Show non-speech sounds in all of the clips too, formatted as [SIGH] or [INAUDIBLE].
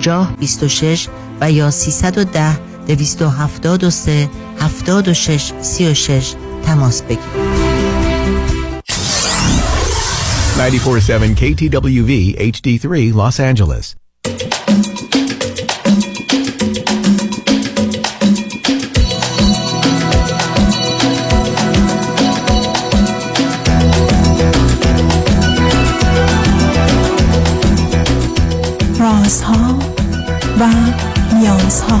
50 26 و یا 310 273 76 36 تماس بگیرید. 947 KTWV HD3 Los Angeles. رازها و نیازها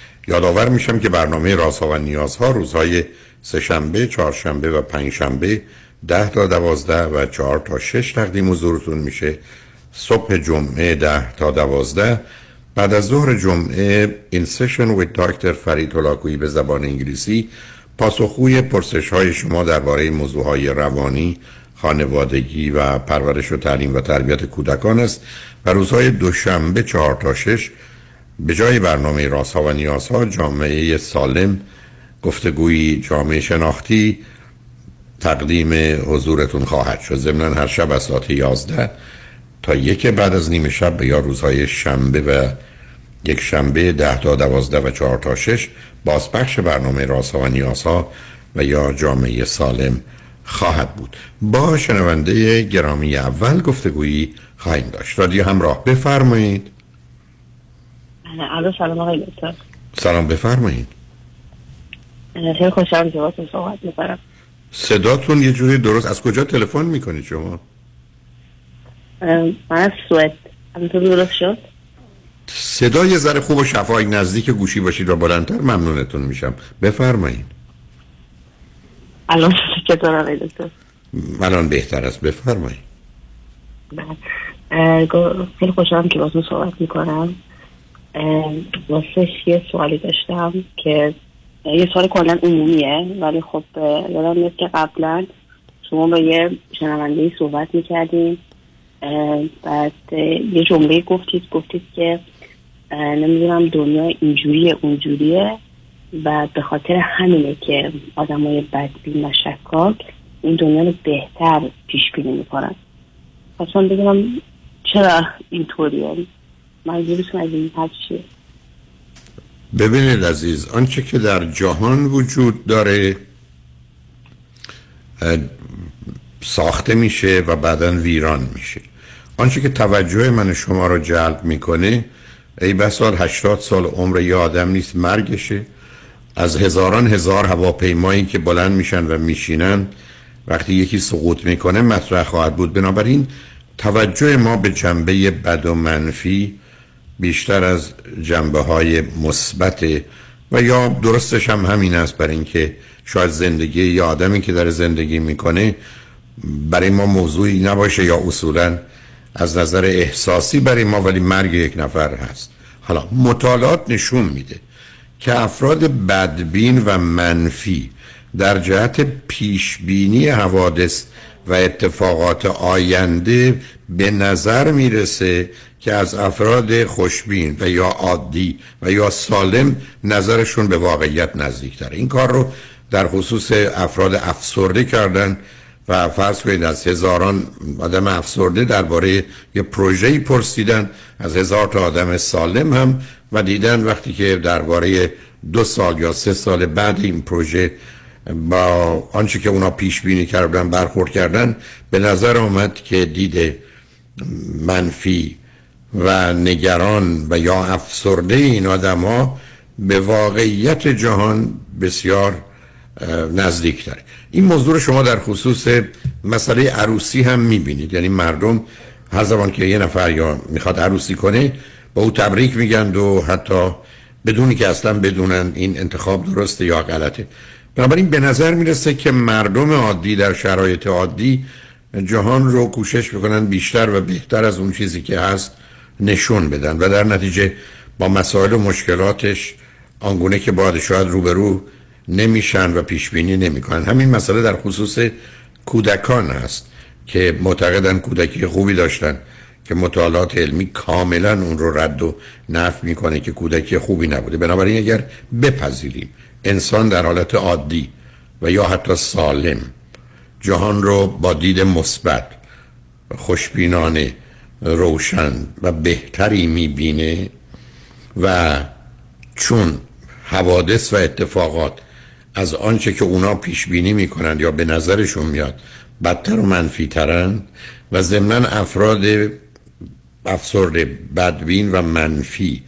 یادآور میشم که برنامه رازها و نیازها روزهای سهشنبه، چهارشنبه و پنجشنبه ده تا دوازده و چهار تا شش تقدیم حضورتون میشه. صبح جمعه ده تا دوازده. بعد از ظهر جمعه این سشن ویت داکتر فرید هلاکویی به زبان انگلیسی. پاسخگوی پرسش های شما درباره موضوع های روانی خانوادگی و پرورش و تعلیم و تربیت کودکان است. و روزهای دوشنبه چهار تا شش به جای برنامه رازها و نیازها جامعه سالم گفتگویی جامعه شناختی تقدیم حضورتون خواهد شد. ضمنا هر شب از ساعت 11 تا یک بعد از نیمه شب یا روزهای شنبه و یک شنبه ده تا دوازده و چهار تا شش بازپخش برنامه رازها و نیازها و یا جامعه سالم خواهد بود. با شنونده گرامی اول گفتگویی خواهیم داشت. رادیو همراه بفرمایید. الو سلام آقای دکتر. سلام بفرمایید. خیلی خوشحالم که باهاتون صحبت می‌کنم. صداتون یه جوری درست از کجا تلفن می‌کنید شما؟ من از سوئد. همینطور درست شد؟ صدا یه ذره خوب و شفاهی نزدیک گوشی باشید و بلندتر ممنونتون میشم. بفرمایید. الان چطور آقای دکتر؟ الان بهتر است. بفرمایید. خیلی خوشحالم که باهاتون صحبت می‌کنم. واسه یه سوالی داشتم که یه سوال کلا عمومیه ولی خب یادم میاد که قبلا شما با یه شنونده صحبت می‌کردیم بعد یه جمله گفتید گفتید که نمی‌دونم دنیا اینجوریه اونجوریه و به خاطر همینه که آدم های بدبین و شکاک این دنیا رو بهتر پیش بینی می‌کنن اصلا بگم چرا اینطوریه؟ منظورتون از این چیه؟ ببینید عزیز آنچه که در جهان وجود داره ساخته میشه و بعدا ویران میشه. آنچه که توجه من شما رو جلب می‌کنه ای بسال هشتاد سال عمر یه آدم نیست مرگشه. از هزاران هزار هواپیمایی که بلند میشن و میشینن وقتی یکی سقوط می‌کنه مطرح خواهد بود. بنابراین توجه ما به جنبه بد و منفی بیشتر از جنبه های مثبت. و یا درستش هم همین است برای اینکه شاید زندگی یا آدمی که در زندگی می‌کنه برای ما موضوعی نباشه یا اصولا از نظر احساسی برای ما ولی مرگ یک نفر هست. حالا مطالعات نشون میده که افراد بدبین و منفی در جهت پیشبینی حوادث و اتفاقات آینده به نظر می‌رسه که از افراد خوشبین و یا عادی و یا سالم نظرشون به واقعیت نزدیک این کار رو در خصوص افراد افسرده کردن و فرض کنید از هزاران آدم افسرده درباره یه پروژه‌ای پرسیدن از هزار تا آدم سالم هم و دیدن وقتی که درباره دو سال یا سه سال بعد این پروژه با آنچه که اونا پیش بینی کردن برخورد کردن به نظر آمد که دید منفی و نگران و یا افسرده این آدم ها به واقعیت جهان بسیار نزدیک داره این موضوع شما در خصوص مسئله عروسی هم می‌بینید. یعنی مردم هر زمان که یه نفر یا می‌خواد عروسی کنه با او تبریک میگند و حتی بدونی که اصلا بدونن این انتخاب درسته یا غلطه. بنابراین به نظر می‌رسه که مردم عادی در شرایط عادی جهان رو کوشش می‌کنن بیشتر و بهتر از اون چیزی که هست نشون بدن و در نتیجه با مسائل و مشکلاتش آنگونه که باید شاید روبرو نمیشن و پیش بینی نمی‌کنن. همین مسئله در خصوص کودکان هست که معتقدن کودکی خوبی داشتن که مطالعات علمی کاملا اون رو رد و نف می‌کنه که کودکی خوبی نبوده. بنابراین اگر بپذیریم انسان در حالت عادی و یا حتی سالم. جهان رو با دید مثبت خوشبینانه روشن و بهتری می‌بینه و چون حوادث و اتفاقات از آنچه که اونا پیش بینی می‌کنند یا به نظرشون میاد بدتر و منفی ترند و ضمنا افراد افسرده بدبین و منفی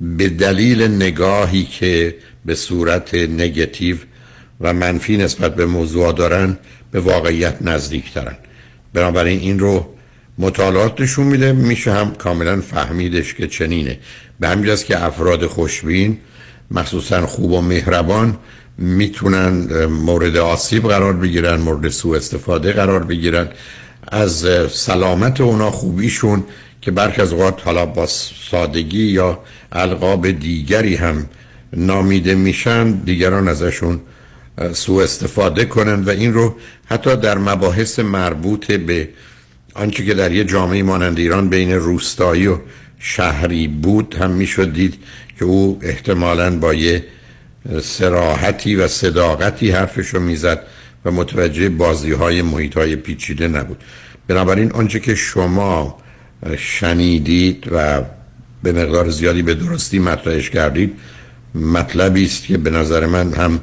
به دلیل نگاهی که به صورت نگتیو و منفی نسبت به موضوع دارن به واقعیت نزدیک ترن. بنابراین این رو مطالعات نشون میده میشه هم کاملا فهمیدش که چنینه. به همین که افراد خوشبین مخصوصا خوب و مهربان می‌تونن مورد آسیب قرار بگیرن مورد سوء استفاده قرار بگیرن. از سلامت اونا خوبیشون که برخی از اوقات حالا با سادگی یا القاب دیگری هم نامیده میشن دیگران ازشون سوء استفاده کنن و این رو حتی در مباحث مربوط به آنچه که در یه جامعه مانند ایران بین روستایی و شهری بود هم می‌شد دید که او احتمالا با یه سراحتی و صداقتی حرفشو می‌زد و متوجه بازی های محیط های پیچیده نبود. بنابراین آنچه که شما شنیدید و به مقدار زیادی به درستی مطرحش کردید مطلبی است که به نظر من هم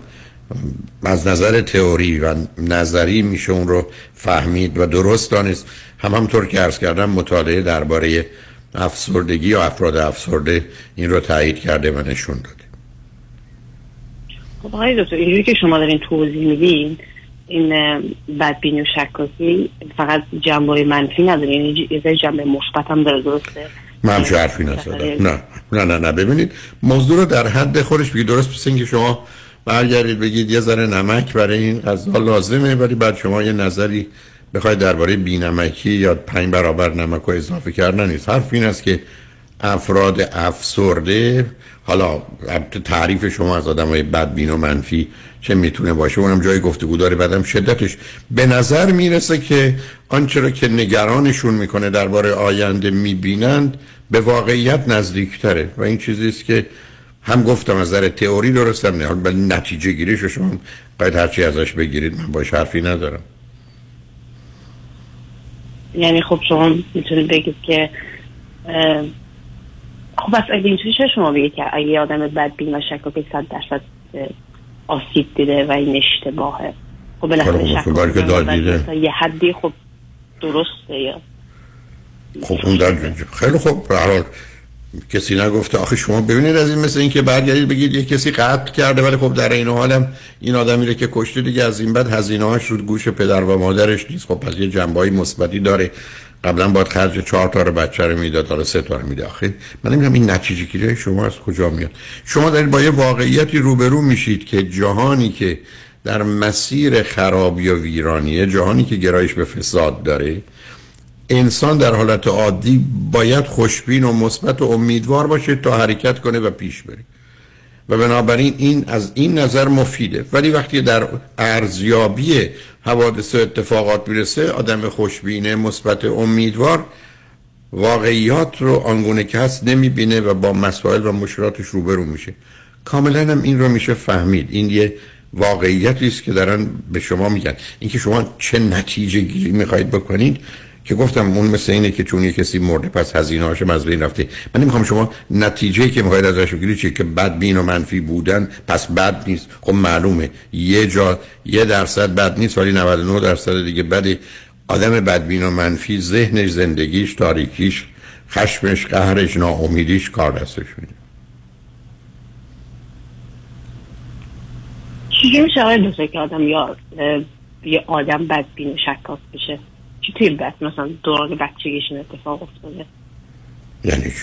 از نظر تئوری و نظری میشه اون رو فهمید و درست دانست. هم همطور که عرض کردم مطالعه درباره افسردگی یا افراد افسرده این رو تایید کرده و نشون داده. خب آقای دکتر اینجوری که شما دارین توضیح میدین این بدبینی و شکاسی فقط جنبه منفی نداره یعنی یه جنبه مثبت هم داره درسته؟ من همچه حرفی نزدم. نه. نه نه نه. ببینید موضوع رو در حد خودش بگید. درست پس که شما برگردید بگید یه ذره نمک برای این غذا لازمه ولی بعد شما یه نظری بخواید درباره بینمکی یا پنج برابر نمک رو اضافه کردن نیست. حرف این است که افراد افسرده حالا تعریف شما از آدم های بدبین و منفی چه می‌تونه باشه؟ اونم جای گفتگو داره بعدم شدتش به نظر می‌رسه که آنچه را که نگرانشون می‌کنه درباره آینده می‌بینند به واقعیت نزدیکتره. و این چیزی است که هم گفتم از نظر تئوری درستم نه. ولی نتیجه گیریش شما باید هرچی ازش بگیرید من باش حرفی ندارم. یعنی خب شما می‌تونید بگید که خب بس اگه اینجوری شما بگید که اگه آدم بدبین و شکاکی صد درصد آسیب دیده و این اشتباهه. خب بالاخره شکاکی یه حدی خب درسته یا؟ خب اون در خیلی خوب برحال کسی نگفته آخه شما ببینید از این مثل اینکه برگردید بگید یه کسی قتل کرده ولی خب در این حالم این آدمی رو که کشته دیگه از این بعد هزینه هاش رو گوش پدر و مادرش نیست. خب پس یه جنبه مثبتی داره. قبلا باید خرج چهار تا رو بچه رو می‌داد حالا سه تا رو میده. آخه من نمی‌دونم این نتیجه گیری شما از کجا میاد. شما دارید با یه واقعیتی روبرو میشید که جهانی که در مسیر خرابی و ویرانیه جهانی که گرایش به فساد داره انسان در حالت عادی باید خوشبین و مثبت و امیدوار باشه تا حرکت کنه و پیش بره. و بنابراین این از این نظر مفیده. ولی وقتی در ارزیابی حوادث و اتفاقات می‌رسه آدم خوشبینه مثبت امیدوار واقعیات رو آنگونه که هست نمی‌بینه و با مسائل و مشکلاتش روبرو میشه. کاملا هم این رو میشه فهمید. این یه واقعیتی است که دارن به شما میگن. اینکه شما چه نتیجه گیری می‌خواید بکنید که گفتم اون مثل اینه که چون یه کسی مرده پس هزینه هاشم از بین رفته. من نمی‌خوام شما نتیجه که می‌خواید ازش بگیرید چیه؟ که بدبین و منفی بودن پس بد نیست. خب معلومه. یه جا یه درصد بد نیست ولی 99 درصد دیگه بده آدم بدبین و منفی ذهنش زندگیش تاریکیش خشمش قهرش ناامیدیش کار دستش میده. چجوری میشه آقای که آدم یا یه آدم بدبین و بشه توی بس؟ مثلا دوران بچگیشون اتفاق افتاده. یعنی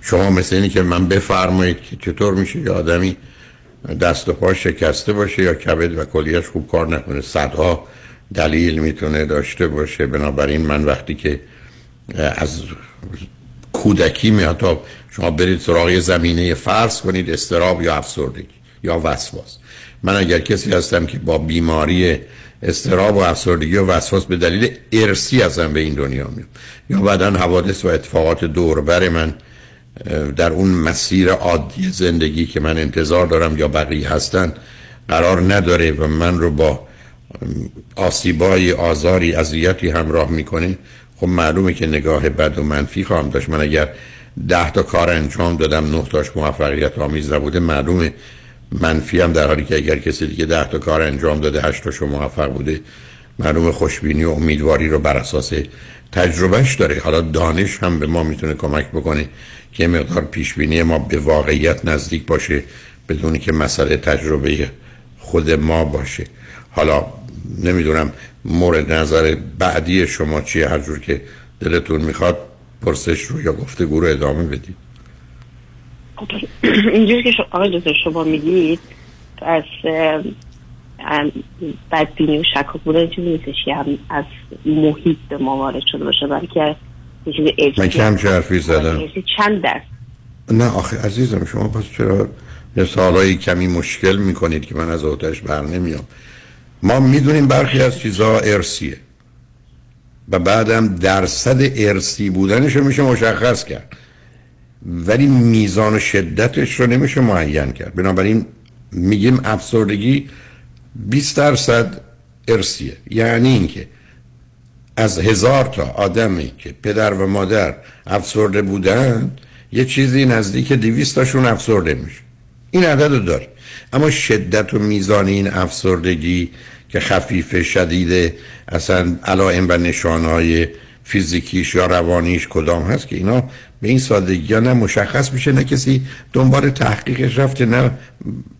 شما مثل اینی که من بفرمایید که چطور میشه یه آدمی دست و پا شکسته باشه یا کبد و کلیش خوب کار نکنه. صدها دلیل می‌تونه داشته باشه. بنابراین من وقتی که از کودکی میاد تا شما برید سراغ زمینه فرض کنید استراب یا افسردگی یا وسواس. من اگر کسی هستم که با بیماری استراب و افسردگی و وسواس به دلیل ارسی ازم به این دنیا میام یا بعدا حوادث و اتفاقات دوربر من در اون مسیر عادی زندگی که من انتظار دارم یا بقیه هستن قرار نداره و من رو با آسیبای آزاری اذیتی همراه می‌کنه. خب معلومه که نگاه بد و منفی خواهم داشت. من اگر ده تا کار انجام دادم نه تاش موفقیت آمیز نبوده معلومه منفی هم در حالی که اگر کسی دیگه ده تا کار انجام داده هشت تاشو موفق بوده معلومه خوشبینی و امیدواری رو بر اساس تجربهش داره. حالا دانش هم به ما می‌تونه کمک بکنه که مقدار پیشبینی ما به واقعیت نزدیک باشه بدونی که مسئله تجربه خود ما باشه. حالا نمی‌دونم مورد نظر بعدی شما چیه؟ هر جور که دلتون می‌خواد پرسش رو یا گفتگو رو ادامه بدید. [CLEARS THROAT] اینجوری که آقای دکتر شما میگید از بدبینی و شکاک بودن چیزی نیستش که هم از محیط به ما وارد شده باشه بلکه یه چیز ارسی من که حرفی زدم چند درصد؟ نه آخه عزیزم شما پس چرا سوالایی کمی مشکل می‌کنید که من از آتش بر نمیام؟ ما می‌دونیم برخی از چیزها ارسیه و بعدم درصد ارسی بودنش رو میشه مشخص کرد. ولی میزان و شدتش رو نمیشه معین کرد. بنابراین میگیم افسردگی 20 درصد ارسیه یعنی اینکه از هزار تا آدمی که پدر و مادر افسرده بودن یه چیزی نزدیک دویست تاشون افسرده میشه. این عدد رو داریم. اما شدت و میزان این افسردگی که خفیف شدیده اصلا علائم و نشانهای فیزیکیش یا روانیش کدام هست که اینا به این سادگی ها نه مشخص میشه نه کسی دنبال تحقیقش رفته نه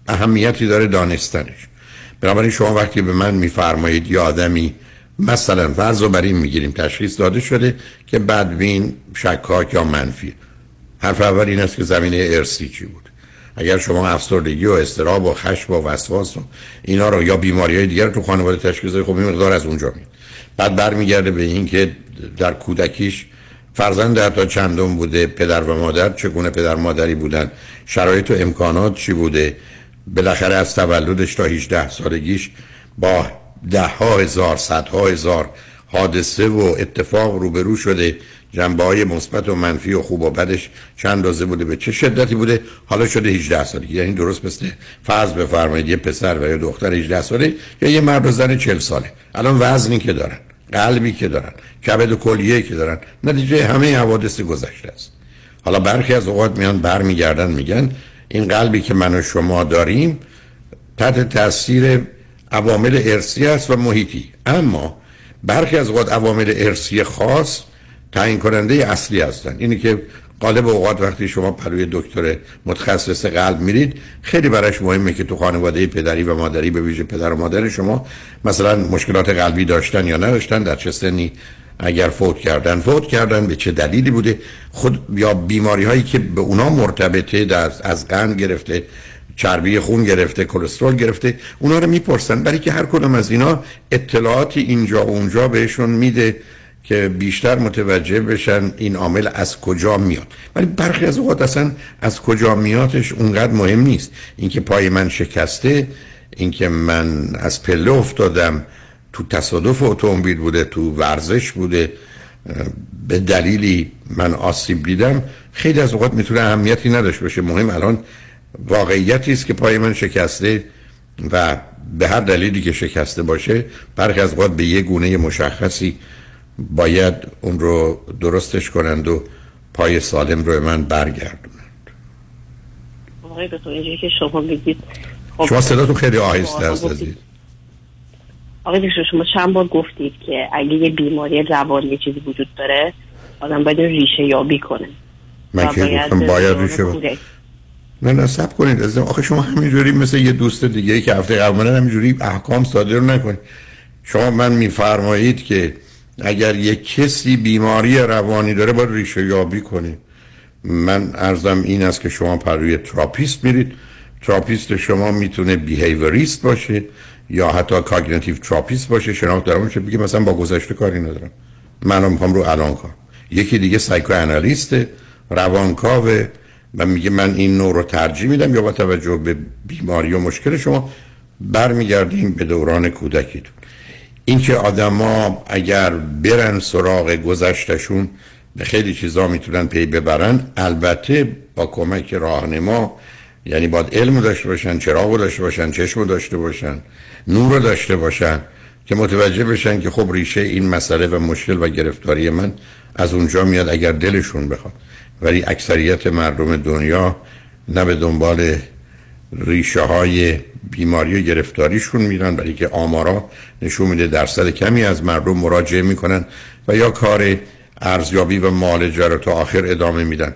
اهمیتی داره دانستنش. بنابراین شما وقتی به من میفرمایید یه آدمی مثلا فرض رو بر این می‌گیریم تشخیص داده شده که بدبین شکاک یا منفی. حرف اول این است که زمینه ارسی چی بود؟ اگر شما افسردگی و استراب و خشم و وسواس و اینا رو یا بیماری های دیگر تو خانواده تشخیص دادید خب این مقدار از اونجا میاد. بعد برمیگرده به این که در کودکیش فرزند تا چندم بوده پدر و مادر چگونه پدر مادری بودن؟ شرایط و امکانات چی بوده؟ بالاخره از تولدش تا 18 سالگیش با ده ها هزار صدها هزار حادثه و اتفاق روبرو شده. جنبه های مثبت و منفی و خوب و بدش چند اندازه بوده؟ به چه شدتی بوده؟ حالا شده 18 سالگی. یعنی درست مثل فرض بفرمایید یه پسر و یه دختر 18 ساله یا یه مرد و زن 40 ساله. الان وزنی که دارن. قلبی که دارن کبد و کلیه که دارن نتیجه همه حوادث گذشته است. حالا برخی از اوقات میان برمیگردن میگن این قلبی که من و شما داریم تحت تاثیر عوامل ارسی است و محیطی. اما برخی از اوقات عوامل ارسی خاص تعیین کننده اصلی هستن. اینی که غالب اوقات وقتی شما پروی دکتر متخصص قلب میرید خیلی براش مهمه که تو خانواده پدری و مادری به ویژه پدر و مادر شما مثلا مشکلات قلبی داشتن یا نداشتن در چه سنی؟ اگر فوت کردن فوت کردن به چه دلیلی بوده؟ خود یا بیماری هایی که به اونا مرتبطه در از قند گرفته چربی خون گرفته کلسترول گرفته اونا رو می‌پرسن. برای که هر کدوم از اینا اطلاعاتی اینجا و اونجا بهشون میده. که بیشتر متوجه بشن این عامل از کجا میاد. ولی برخی از اوقات اصلا از کجا میادش اونقدر مهم نیست. اینکه پای من شکسته اینکه من از پله افتادم تو تصادف اتومبیل بوده تو ورزش بوده به دلیلی من آسیب دیدم خیلی از اوقات می‌تونه اهمیتی نداشته باشه. مهم الان واقعیتی است که پای من شکسته و به هر دلیلی که شکسته باشه برخی از اوقات به یه گونه مشخصی باید اون رو درستش کنند و پای سالم رو من برگردونند. آقای دکتر اینجوری که شما بگید خب، شما صداتون خیلی آهسته است عزیز. آقای دکتر شما چند بار گفتید که اگه یه بیماری روانی چیزی وجود داره آدم باید ریشه یابی کنه. من که باید دوران ریشه با- نه نه سب کنید از آخه شما همینجوری مثل یه دوست دیگه ای که هفته قبل همینجوری احکام صادر نکنید. شما من میفرمایید که اگر یک کسی بیماری روانی داره باید ریشه یابی کنید من عرضم این است که شما پهلوی therapist میرید. therapist شما می‌تونه behaviorist باشه یا حتی cognitive therapist باشه. شناخت درمان باشه بگه مثلا با گذشته کاری ندارم. من می‌خوام رو الان کار. یکی دیگه psychoanalyst ه روانکاوه. و میگه من این نوع رو ترجیح میدم یا با توجه به بیماری و مشکل شما برمیگردیم به دوران کودکیتون. اینکه آدما اگر برن سراغ گذشتشون به خیلی چیزا می‌تونن پی ببرن البته با کمک راهنما یعنی باید علم داشته باشن چراغ داشته باشن چشم داشته باشن نور داشته باشن که متوجه بشن که خب ریشه این مسئله و مشکل و گرفتاری من از اونجا میاد اگر دلشون بخواد. ولی اکثریت مردم دنیا نه به دنبال ریشه های بیماری و گرفتاریشون میرن برای که آمارا نشون میده درصد کمی از مردم مراجعه می‌کنن و یا کار ارزیابی و معالجه رو تا آخر ادامه میدن.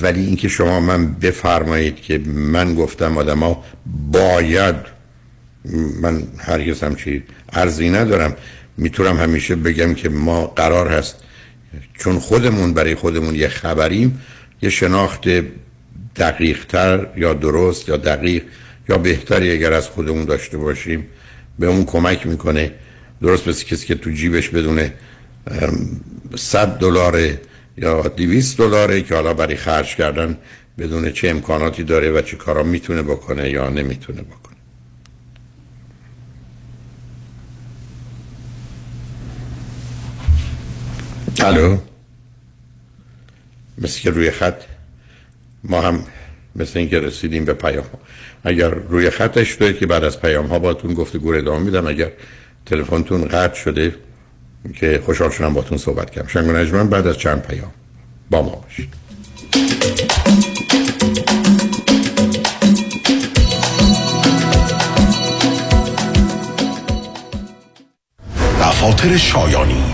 ولی اینکه شما من بفرمایید که من گفتم آدما باید من هرگز همچی ارزی ندارم می‌تونم همیشه بگم که ما قرار هست چون خودمون برای خودمون یه خبریم یه شناخت دقیق تر یا درست یا دقیق یا بهتری اگر از خودمون داشته باشیم به اون کمک می‌کنه. درست مثل کسی که تو جیبش بدونه صد دلار یا دویست دلاره که حالا برای خرج کردن بدون چه امکاناتی داره و چه کارا می‌تونه بکنه یا نمی‌تونه بکنه. الو؟ مثل که روی خط ما هم مثل اینکه رسیدیم به پیام اگر روی خطش دارید که بعد از پیام ها باتون گفته گور ادامه میدم اگر تلفنتون قطع شده که خوشحال شدم باتون صحبت کردم. شنگ نجمن بعد از چند پیام با ما باشید. دفاتر شایانی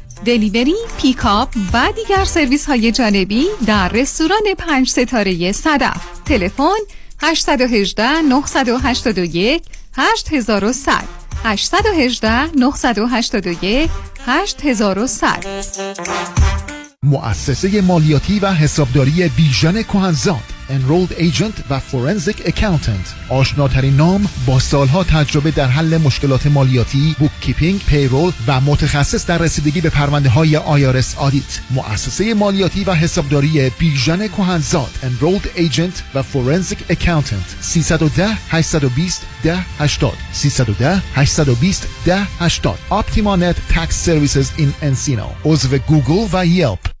delivery، pickup و دیگر سرویس های جانبی در رستوران پنج ستاره صدف. تلفن 818 981 8100 818 981 8100 مؤسسه مالیاتی و حسابداری بیژن کهنزاد. Enrolled Agent و Forensic Accountant. آشناترین نام با سالها تجربه در حل مشکلات مالیاتی bookkeeping، payroll و متخصص در رسیدگی به پرونده های IRS audit مؤسسه مالیاتی و حسابداری بیژن کهنزاد Enrolled Agent و Forensic Accountant. 310 820 1080 310 820 1080 Optimanet Tax Services in Encino. عضو گوگل و یلپ.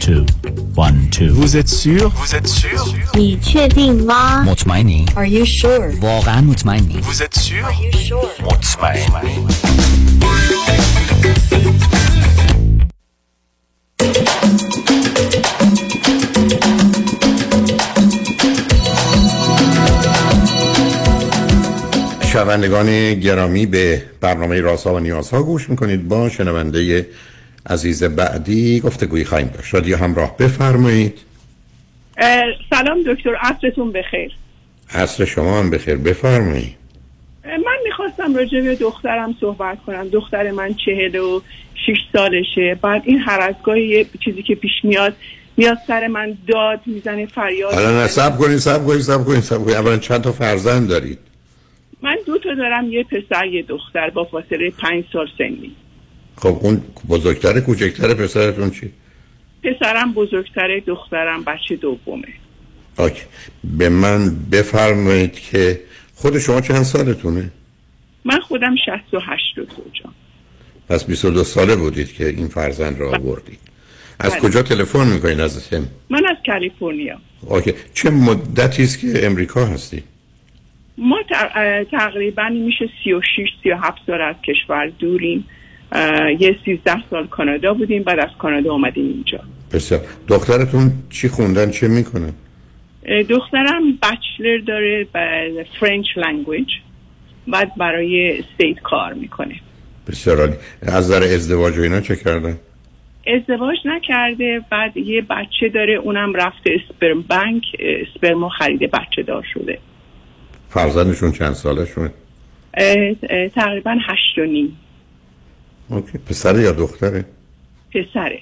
two, one, two. Vous êtes sûr Vous êtes sûr 你确定吗 مطمئنی؟ ？Are you sure? واقعا مطمئنی؟ Vous êtes sûr Are you sure? مطمئن شنوندگان گرامی به برنامه رازها و نیازها گوش میکنید با شنونده عزیز بعدی گفتگویی خواهیم داشت. رادیو همراه بفرمایید. سلام دکتر عصرتون بخیر. عصر شما هم بخیر. بفرمایید. من می‌خواستم راجع به دخترم صحبت کنم. دختر من چهل و شیش سالشه. بعد این هر از گاهی یه چیزی که پیش میاد میاد سر من داد می‌زنه فریاد. حالا نه سب کنید سب کنید سب کنید سب کنید. اولا چند تا فرزند دارید؟ من دو تا دارم یه پسر یه دختر با فاصله پنج سال سنی. خب اون بزرگتر کوچکتر پسرتون چی؟ پسرم بزرگتره دخترم بچه دومه آکی به من بفرمایید که خود شما چند سالتونه؟ من خودم شست و هشت دکتر جان پس 22 ساله بودید که این فرزند را آوردید از بله. کجا تلفن می‌کنید از هم؟ من از کالیفرنیا OK چه مدتی است که امریکا هستی؟ ما تقریبا میشه سی و شیش سی و هفت سال از کشور دوریم یه سیزده سال کانادا بودیم بعد از کانادا آمدیم اینجا بسیار دخترتون چی خوندن چه می‌کنن؟ دخترم bachelor داره به French language بعد برای state کار می‌کنه بسیار عالی از نظر ازدواج و اینا چه کردن؟ ازدواج نکرده بعد یه بچه داره اونم رفته sperm bank اسپرمو خریده بچه دار شده فرزندشون چند سالشونه؟ تقریبا هشت و نیم OK. پسر یا دختره؟ پسره.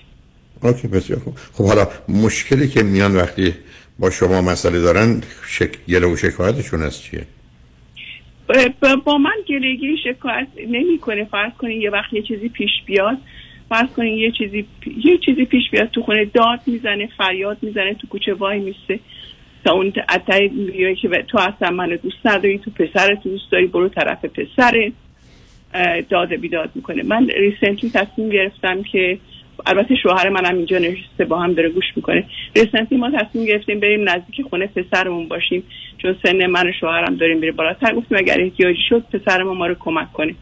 OK بسیار خوب. خب حالا مشکلی که میان وقتی با شما مسئله دارن شک... گله و شکایتشون از چیه؟ با من گلگی شکایت نمی‌کنه. فرض کنین یه وقت یه چیزی پیش بیاد. فرض کنین یه چیزی یه چیزی پیش بیاد تو خونه داد می‌زنه فریاد می‌زنه تو کوچه وای میسته. تا اون اتای میگه که تو اصلا منو دوست نداری تو پسرت دوست داری برو طرف پسرت. اه، داد بیداد می‌کنه. من ریسنتلی تصمیم گرفتم که البته شوهر منم اینجا نشسته با هم داره گوش می‌کنه. رسنتی ما تصمیم گرفتیم بریم نزدیک خونه پسرمون باشیم چون سن من و شوهرم داریم میره بالاتر گفتیم اگر احتیاجی شد پسرمون ما رو کمک کنه.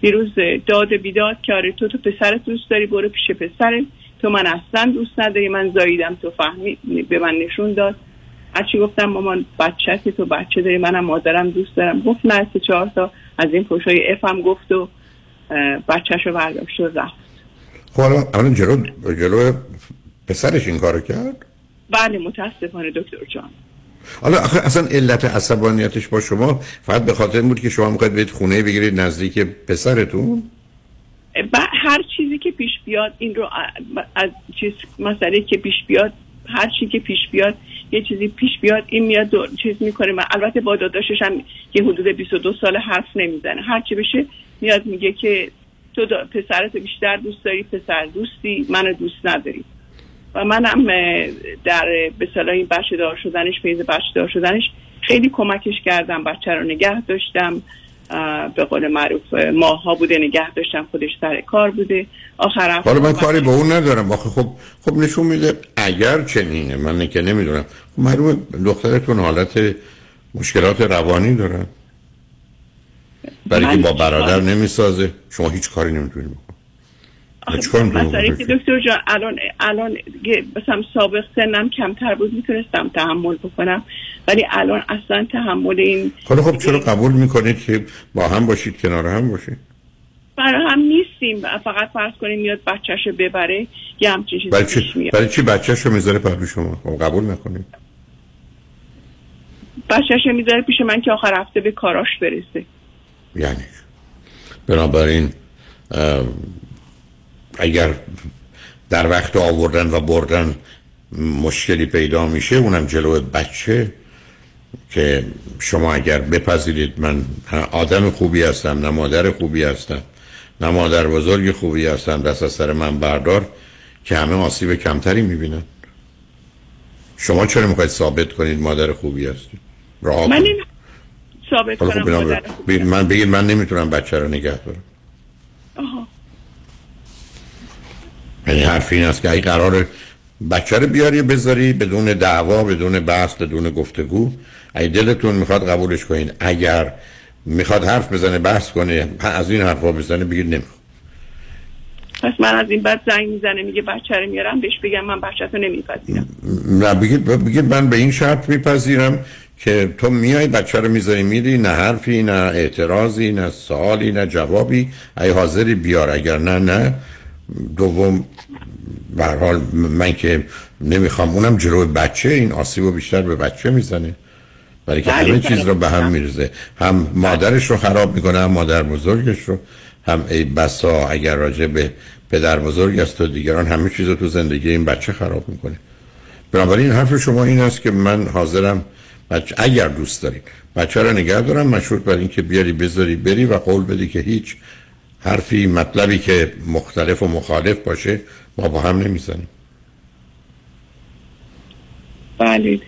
دیروز داد بیداد که آره تو تو پسرت دوست داری برو پیش پسرت. تو من اصلا دوست نداری. من زاییدم تو فهمی به من نشون داد. هرچی گفتم مامان بچه که تو بچه داری منم مادرم دوست دارم. گفت نه سه چهار تا. از این پشای اف هم گفت و بچهش رو برداشت و رفت. خب الان جلو جلو پسرش این کارو کرد؟ بله متاسفانه دکتر جان. حالا اصلا علت عصبانیتش با شما فقط به خاطر بود که شما می‌خواید برید خونه بگیرید نزدیک پسرتون؟ هر چیزی که پیش بیاد این رو از چیز مسئله که پیش بیاد هر چی که پیش بیاد یه چیزی پیش بیاد این میاد چیز می‌کنه. من البته با داداشش هم که حدود 22 سال حرف نمی‌زنه. هر چی بشه میاد میگه که تو پسرت بیشتر دوست داری پسر دوستی منو دوست نداری. و منم در به این بچه دار شدنش فیض بچه دار شدنش خیلی کمکش کردم بچه رو نگه داشتم. به قول معروف اه، ماها بوده نگه داشتم خودش سر کار بوده. آخر هفته حالا من کاری با اون ندارم. آخه خب خب نشون میده اگر چنینه. من که نمی‌دونم. خب معلومه دخترتون حالت مشکلات روانی دارن برای که با برادر نمی‌سازه. شما هیچ کاری نمی‌تونید بکنید من چیکار می‌تونم مسئله بکنم؟ که دکتر جان الان الان مثلا سابق سنم کمتر بود می‌تونستم تحمل بکنم. ولی الان اصلا تحمل این حالا خب چرا قبول می‌کنید که با هم باشید کنار هم باشید؟ برای هم نیستیم. فقط فرض کنیم میاد بچهشو ببره یه همچین چیزی برای چی؟ میاد. برای چی بچه‌شو می‌ذاره پهلو شما؟ خب قبول نکنید. بچهشو می‌ذاره پیش من که آخر هفته به کاراش برسه. یعنی؟ بنابراین اگر در وقت آوردن و بردن مشکلی پیدا میشه اونم جلو بچه که شما اگر بپذیرید من آدم خوبی هستم نه مادر خوبی هستم نه مادر بزرگ خوبی هستم دست از سر من بردار که همه آسیب کمتری می‌بینن شما چرا می‌خواید ثابت کنید مادر خوبی هستید راه من. این ثابت کنم خب بنا مادر بگید من بگید من نمی‌تونم بچه رو نگه دارم آها. یعنی حرف این است که اگه قرار بچه رو بیاری بذاری بدون دعوا بدون بحث بدون گفتگو. اگه دلتون می‌خواد قبولش کنید اگر می‌خواد حرف بزنه بحث کنه از این حرفا بزنه بگید نمی‌خواد پس من از این بعد زنگ می‌زنه میگه بچه رو میارم بهش بگم من بچه رو نمیپذیرم. نه بگید بگید من به این شرط میپذیرم که تو میای بچه رو می‌ذاری میری نه حرفی نه اعتراضی نه سوالی نه جوابی. ای حاضری بیار اگر نه نه. دوم به حال من که نمی‌خوام اونم جلو بچه این آسیب رو بیشتر به بچه می‌زنه. برای که بله، همه بله. چیز رو به هم میرزه هم مادرش رو خراب می‌کنه هم مادر بزرگش رو. هم ای بسا اگر راجع به پدر بزرگ است و دیگران همه چیز رو تو زندگی این بچه خراب می‌کنه. بنابراین حرف شما این است که من حاضرم بچه اگر دوست دارید. بچه رو نگه دارم مشروط بر اینکه بیاری بذاری بری و قول بدی که هیچ حرفی مطلبی که مختلف و مخالف باشه ما با هم نمی‌زنیم. بله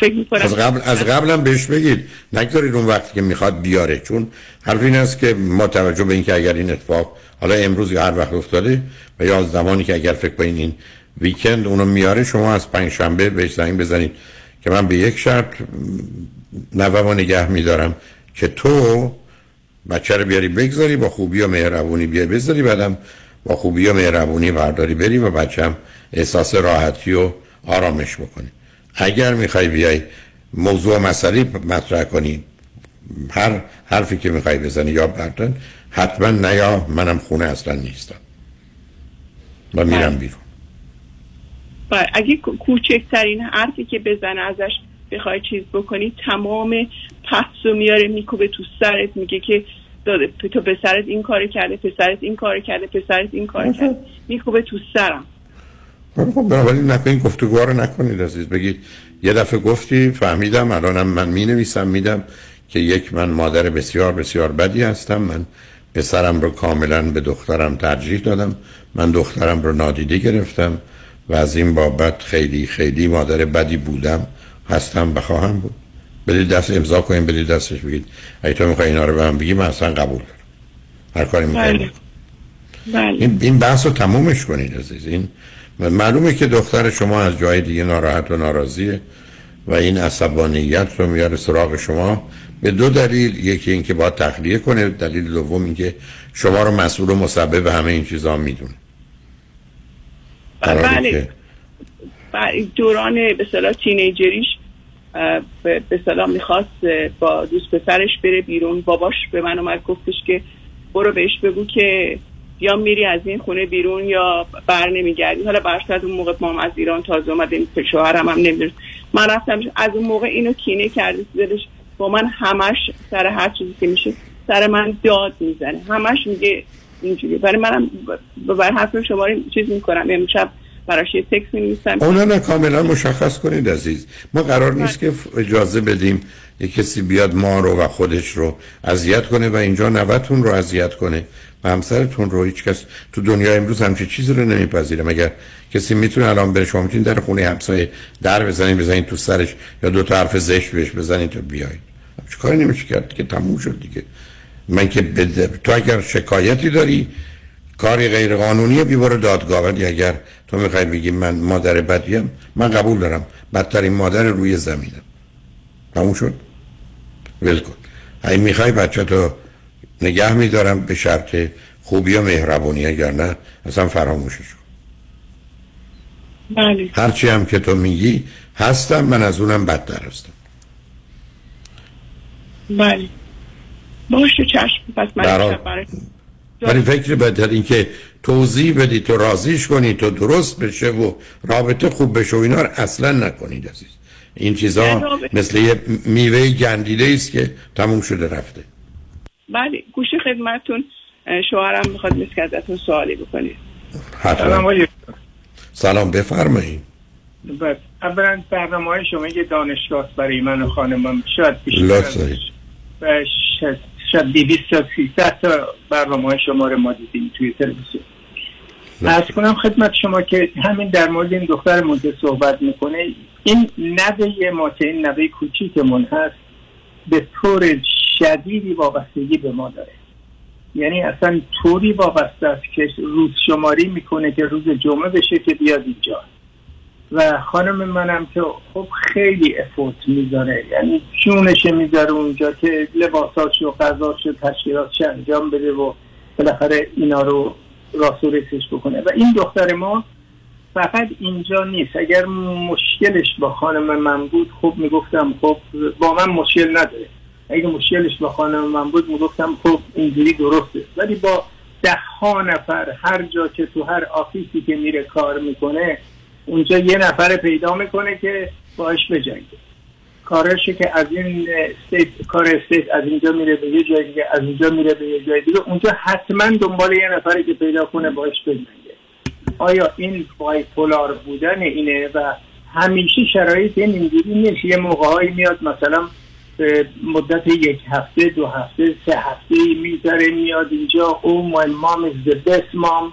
فکر می‌کنم از قبل از قبلم بهش بگید. نگذارید اون وقتی که می‌خواد بیاره. چون حرف این است که ما توجه به اینکه اگر این اتفاق حالا امروز یا هر وقت افتاده و یا زمانی که اگر فکر کنین این ویکند اونو میاره شما از پنج شنبه بهش زنگ بزنید که من به یک شرط نوه نگه میدارم که تو بچه رو بیاری بگذاری با خوبی و مهربونی بیاری بذاری بعدم با خوبی و مهربونی برداری بری و بچم احساس راحتی و آرامش بکنی. اگر می‌خوای بیای موضوع مسئله مطرح کنی هر حرفی که می‌خوای بزنی یا بردن حتما نیا منم خونه اصلا نیستم. و میرم بیرون. بله، اگه کو- کوچکترین حرفی که بزنه ازش بخوای چیز بکنی تمام پس رو میاره میکوبه تو سرت میگه که داده تو پسرت این کار کرده پسرت این کار کرده پسرت این کار کرده. میکوبه تو سرم. خب بنابراین نکنید گفتگوها رو نکنید عزیز. بگید یه دفعه گفتی فهمیدم الانم من می نویسم میدم که یک من مادر بسیار بسیار بدی هستم. من پسرم رو کاملا به دخترم ترجیح دادم. من دخترم رو نادیده گرفتم و از این بابت خیلی خیلی مادر بدی بودم. هستم و خواهم بود. بدید دست امضا کنیم بدید دستش بگید. اگه تو می‌خوای اینا رو به من بگی من اصلا قبول دارم. هر کاری می‌خوای بله. بله. این, این بحث رو تمومش کنید عزیز. این معلومه که دختر شما از جای دیگه ناراحت و ناراضیه و این عصبانیت رو میاره سراغ شما. به دو دلیل. یکی اینکه باید تخلیه کنه. دلیل دوم اینکه شما رو مسئول و مسبب همه این چیزا می‌دونه. بله، دوران به صلاح تینیجریش به صلاح می‌خواست با دوست پسرش بره بیرون. باباش به من اومد گفتش که برو بهش بگو که یا میری از این خونه بیرون یا بر نمیگردی. حالا برصد اون موقع ما از ایران تازه اومدیم شوهرم هم نمی‌دونست. من رفتم از اون موقع اینو کینه کرده دلش با من همش سر هر چیزی که میشه سر من داد می‌زنه. همش میگه اینجوری. برای منم برای حرف شما چیز می‌کنم. امشب براش یه تکس می‌نویسم. اونا نه کاملا مشخص کنید عزیز. ما قرار نیست که اجازه بدیم یه کسی بیاد ما رو و خودش رو اذیت کنه و اینجا نوتون رو اذیت کنه و همسرتون رو. هیچ کس تو دنیا امروز همچین چیزی رو نمیپذیره. مگر کسی می‌تونه الان بره شما می‌تونید در خونه همسایه در بزنید بزنید تو سرش یا دو تا حرف زشت بهش بزنید تا بیاید. چه کاری نمیشه کرد که تموم شد دیگه. من که بده- تو اگر شکایتی داری کاری غیر قانونیه بیباره دادگاه. ولی اگر تو می‌خوای بگی من مادر بدیم؟ من قبول دارم. بدترین مادر روی زمینم تموم شد؟ ول کن. اگه می‌خوای بچه تو نگه میدارم به شرط خوبی و مهربونی اگر نه اصلا فراموشش کن. بله. هرچی هم که تو میگی هستم من از اونم بدتر هستم. بله. باشه چشم. پس من برای ولی فکر بهتر این که توضیح بدی تو راضیش کنی تو درست بشه و رابطه خوب بشه و اینا رو اصلا نکنید عزیز. این چیزا مثل یه میوه گندیده است که تموم شده رفته. بله گوشی خدمتون شوهرم می‌خواد مثل که ازتون سوالی بکنید حتما. سلام بفرمایید. بس اولا برنامه های شما یه دانشگاه برای من و خانمم. شاید بیشتر از- شاید 200 تا 300 تا برنامه های شما رو ما دیدیم توی تلویزیون. ارز کنم خدمت شما که همین در مورد این دخترمون که صحبت می‌کنه این نوه ما که این نوه کوچیکمون هست به طور شدیدی وابستگی به ما داره. یعنی اصلا طوری وابسته است که روز شماری می‌کنه که روز جمعه بشه که بیاد اینجا. و خانم منم که خب خیلی افورت می‌ذاره. یعنی جونش می‌ذاره اونجا که لباساش و غذاش و تشکیلاتش انجام بده و بالاخره اینا رو راست بکنه. و این دختر ما فقط اینجا نیست. اگر مشکلش با خانم من بود خب می‌گفتم خب با من مشکل نداره. اگه مشکلش با خانم من بود می‌گفتم خب اینجوری درسته. ولی با ده ها نفر هر جا که تو هر office ی که میره کار می‌کنه اونجا یه نفر پیدا می‌کنه که باش بجنگه. کارشه که از این state کار state از اینجا میره به یه جای دیگه از اینجا میره به یه جای دیگه. اونجا حتما دنبال یه نفری که پیدا کنه باش بجنگه. آیا این بایپولار بودن اینه و همیشه شرایط این اینجوری نیست؟ یه موقعهایی میاد مثلا مدت یک هفته دو هفته سه هفته می‌ذاره میاد اینجا او the best mom.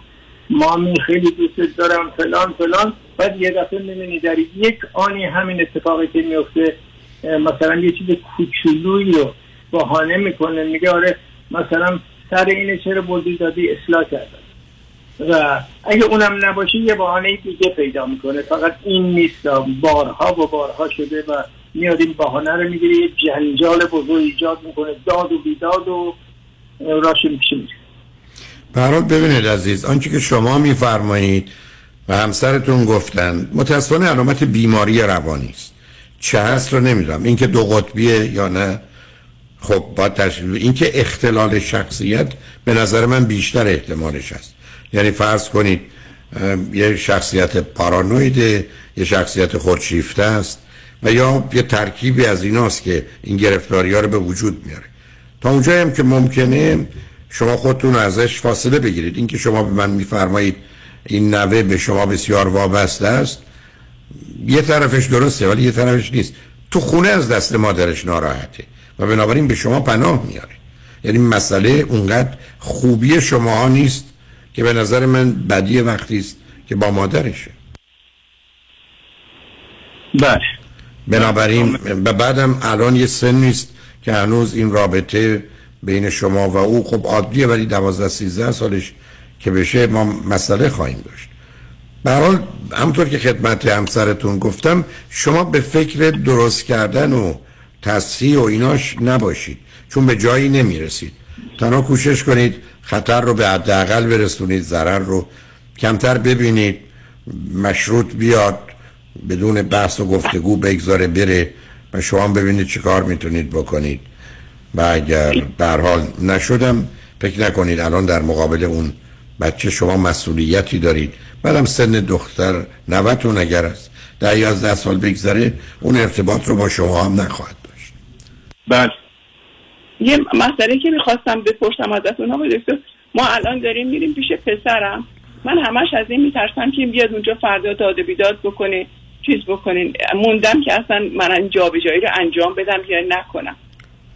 مامی خیلی دوست دارم فلان فلان. بعد یه دفعه می‌بینی در یک آنی همین اتفاقی که میفته مثلا یه چیز کوچولویی رو بهانه می‌کنه میگه آره مثلا سر اینه چرا بردی دادی؟ اصلاح کردن و اگه اونم نباشه یه بهانه دیگه پیدا می‌کنه. فقط این نیست. بارها و بارها شده و میاد این بهانه رو می‌گیره یه جنجال بزرگ ایجاد می‌کنه. داد و بیداد و راش میشه میشه؟ برات ببینید عزیز آنچه که شما میفرمایید و همسرتون گفتن متاسفانه علامت بیماری روانی است. چه هست رو نمی‌دونم. اینکه دو قطبیه یا نه خب با تشکیل اینکه اختلال شخصیت به نظر من بیشتر احتمالش هست. یعنی فرض کنید یه شخصیت پارانویده یه شخصیت خودشیفته است و یا یه ترکیبی از ایناست که این گرفتاری ها رو به وجود میاره. تا اونجایی هم که ممکنه شما خودتون ازش فاصله بگیرید. اینکه شما به من میفرمایید این نوه به شما بسیار وابسته است. یه طرفش درسته ولی یه طرفش نیست. تو خونه از دست مادرش ناراحته و بنابراین به شما پناه میاره. یعنی مسئله اونقدر خوبی شما ها نیست که به نظر من بدی وقتی است که با مادرشه. بله. بنابراین به بعدم الان یه سن نیست که هنوز این رابطه بین شما و او خب عادیه ولی دوازده سیزده سالش که بشه ما مسئله خواهیم داشت. به حال همطور که خدمت همسرتون گفتم شما به فکر درست کردن و تصحیح و ایناش نباشید چون به جایی نمی‌رسید. تنها کوشش کنید خطر رو به حداقل برسونید ضرر رو کمتر ببینید مشروط بیاد بدون بحث و گفتگو بگذاره بره و شما ببینید چه کار می‌تونید بکنید. و اگر در حال نشدم فکر نکنید الان در مقابل اون بچه شما مسئولیتی دارید. بعدم سن دختر نوتون اگر است. در یازده سال بگذره اون ارتباط رو با شما هم نخواهد داشت. بله. یه مسئله که می‌خواستم بپرسم ازتون آقای دکتر ما الان داریم میریم پیش پسرم. من همش از این میترسم که این بیاد اونجا فردا داد و بیداد بکنه چیز بکنین موندم که اصلا من این جابجایی رو انجام بدم یا نکنم.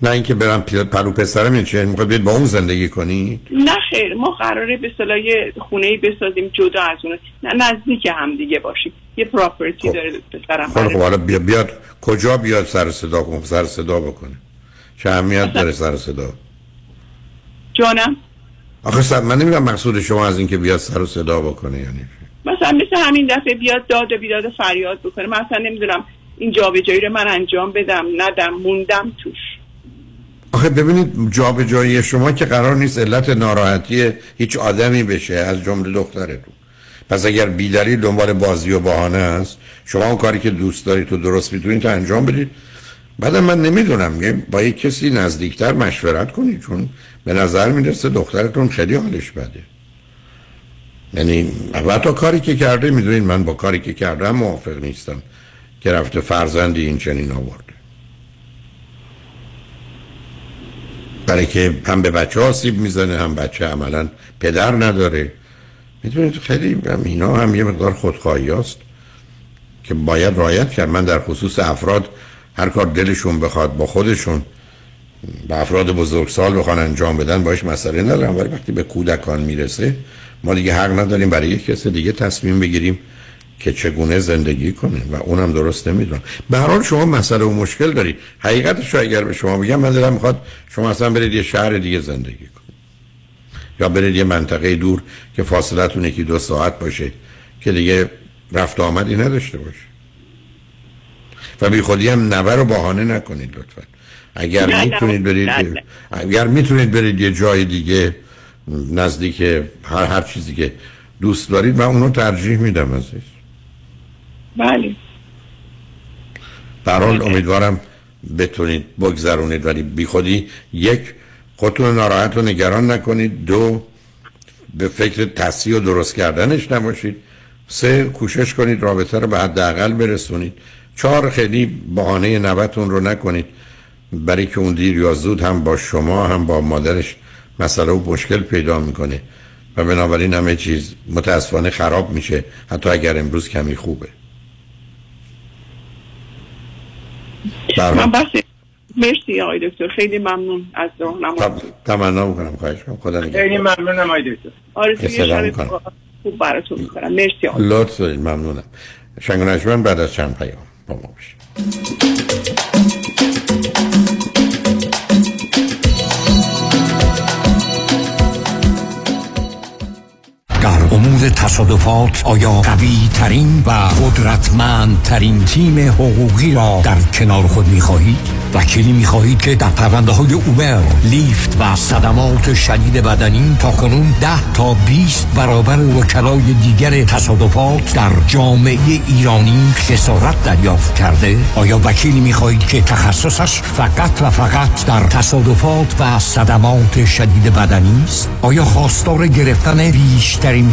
نه اینکه برم پرو پسرم این چه می‌خواد بیاد با اون زندگی کنی؟ نه خیر ما قراره به صلاح یه خونه ای بسازیم جدا از اون. نه نزدیک هم دیگه باشیم. یه پراپرتی داره پسرم خب خب حالا بیا- بیاد. کجا بیاد سر صدا کن سر صدا بکنه. چه اهمیت داره سر صدا؟ جانم؟ آخه سر من نمی‌دونم مقصود شما از اینکه بیاد سر و صدا بکنه یعنی مثلا مثل همین دفعه بیاد داد و بیداد فریاد بکنه. من اصلا نمی‌دونم این جابجایی رو من انجام بدم ندم موندم توش. آخه ببینید جابجایی شما که قرار نیست علت ناراحتی هیچ آدمی بشه از جمله دخترتون. پس اگر بیدلیل دنبال بازی و بهانه است شما اون کاری که دوست دارید تو درست می‌تونید تا انجام بدید. بعدم من نمی‌دونم با یک کسی نزدیکتر مشورت کنید چون به نظر می‌رسه دخترتون خیلی حالش بده. یعنی و حتی کاری که کرده می‌دونید من با کاری که کردم موافق نیستم که رفته فرزندی این چنین آورده برای که هم به بچه آسیب می‌زنه هم بچه عملا پدر نداره. می‌دونید خیلی هم اینا هم یه مقدار خودخواهی است که باید رایت کرد. من در خصوص افراد هر کار دلشون بخواد با خودشون به افراد بزرگسال بخوان انجام بدن باش مسئله ندارم. ولی وقتی به کودکان می‌رسه ما دیگه حق نداریم برای یک کس دیگه تصمیم بگیریم که چگونه زندگی کنه و اونم درست نمی‌دونم. به هر حال شما مسئله و مشکل دارید حقیقتش رو اگر به شما بگم من دلم می‌خواد شما اصلا برید یه شهر دیگه زندگی کنید. یا برید یه منطقه دور که فاصلتون یکی دو ساعت باشه که دیگه رفت و آمدی نداشته باشه. و بی خودی هم نوه رو بهانه نکنید لطفا. اگر می‌تونید برید. اگر می‌تونید برید یه جای دیگه نزدیک هر هر چیزی که دوست دارید من اونو ترجیح میدم عزیز بله. در حال امیدوارم بتونید بگذرونید ولی بی خودی یک خودتون ناراحت و نگران نکنید. دو به فکر تصحیح و درست کردنش نباشید. سه کوشش کنید رابطه رو به حداقل برسونید. چهار خیلی بهانه نوتون رو نکنید. برای که اون دیر یا زود هم با شما هم با مادرش مسئله و مشکل پیدا می‌کنه. و بنابراین همه چیز متاسفانه خراب میشه. حتی اگر امروز کمی خوبه. من حال بس مرسی آقای دکتر. خیلی ممنون از راهنمایی تمنا می‌کنم. خواهش کنم خدا خیلی نگهدار ممنونم آقای دکتر. آرزوی شب. خوب براتون می‌کنم مرسی آقای لطف دارید ممنونم. شنگ بعد از چند پیام با ما باشید. امور تصادفات آیا قوی ترین و قدرتمند ترین تیم حقوقی را در کنار خود می خواهید؟ وکیلی می خواهید که در پرونده های اوبر، لیفت و صدمات شدید بدنی تا کنون 10 تا 20 برابر وکلای دیگر تصادفات در جامعه ایرانی خسارت دریافت کرده؟ آیا وکیلی می خواهید که تخصصش فقط و فقط در تصادفات و صدمات شدید بدنی است؟ آیا خواستار گرفتن بیشترین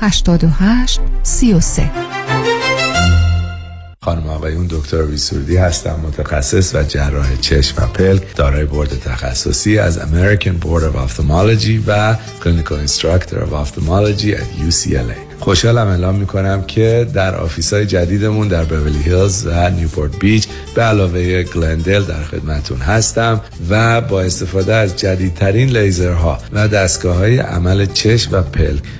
88 33 خانم آقایون دکتر ایبی سرودی هستم متخصص و جراح چشم و پلک دارای بورد تخصصی از American Board of Ophthalmology و Clinical Instructor of Ophthalmology at UCLA خوشحالم اعلام می‌کنم که در office های جدیدمون در بورلی هیلز و نیوپورت بیچ به علاوه گلندل در خدمتون هستم و با استفاده از جدیدترین لیزرها و دستگاه های عمل چشم و پلک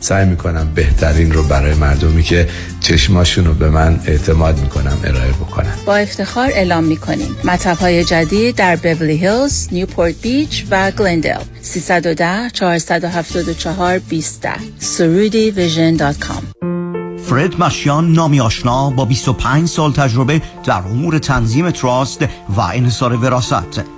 سعی می‌کنم بهترین رو برای مردمی که چشماشون رو به من اعتماد می‌کنم ارائه بکنم با افتخار اعلام می‌کنیم. مطب های جدید در بورلی هیلز، نیوپورت بیچ و گلندل 310 474 20 سرودی vision dot com. فرد مشیان نامی آشنا با 25 سال تجربه در امور تنظیم trust و انحصار وراست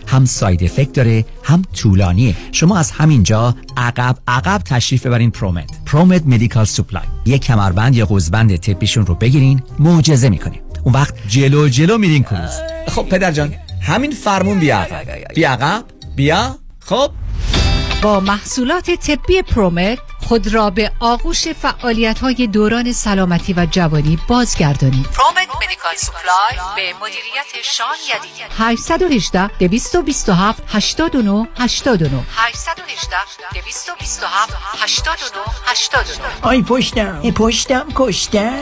هم side effect داره هم طولانیه. شما از همینجا عقب عقب تشریف ببرین Promed Promed Medical Supply یک کمربند یا قوزبند طبیشون رو بگیرین معجزه می‌کنه اون وقت جلو جلو میرین کروز خب پدر جان همین فرمون بیا عقب. بیا عقب بیا خب. با محصولات طبی Promed خود را به آغوش فعالیت های دوران سلامتی و جوانی بازگردانید. Promed Medical Supply به مدیریت شان یدیدی 818 227 89 89 818 227 89 89 آی پشتم ای پشتم کشتم.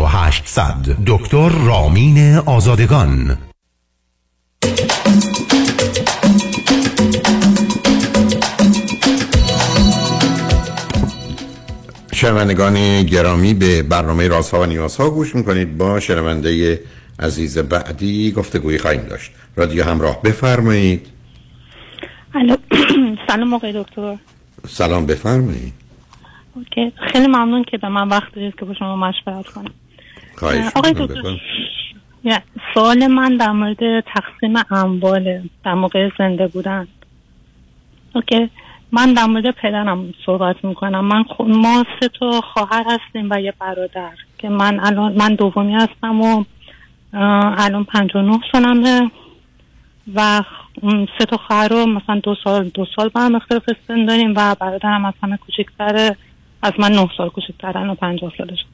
4800 دکتر رامین آزادگان. شنوندگان گرامی به برنامه رازها و نیازها گوش می‌کنید. با شنونده عزیز بعدی گفتگوی خواهیم داشت. رادیو همراه بفرمایید. الو [CLEARS THROAT] سلام آقای دکتر. سلام بفرمایید. اوکی. خیلی ممنون که به من وقت دادید که با شما مشورت کنم. آقای سوال من در مورد تقسیم اموال در موقع زنده بودن. اوکی. من در مورد پدرم صحبت می‌کنم. من خو... ما سه تا خواهر هستیم و یه برادر که من الان من دومی هستم و الان 59 سالمه و سه تا خواهر رو مثلا دو سال دو سال با هم اختلاف سن داریم و برادرم از همه کوچکتره. از من نه سال کوچکترن و 50 سالش.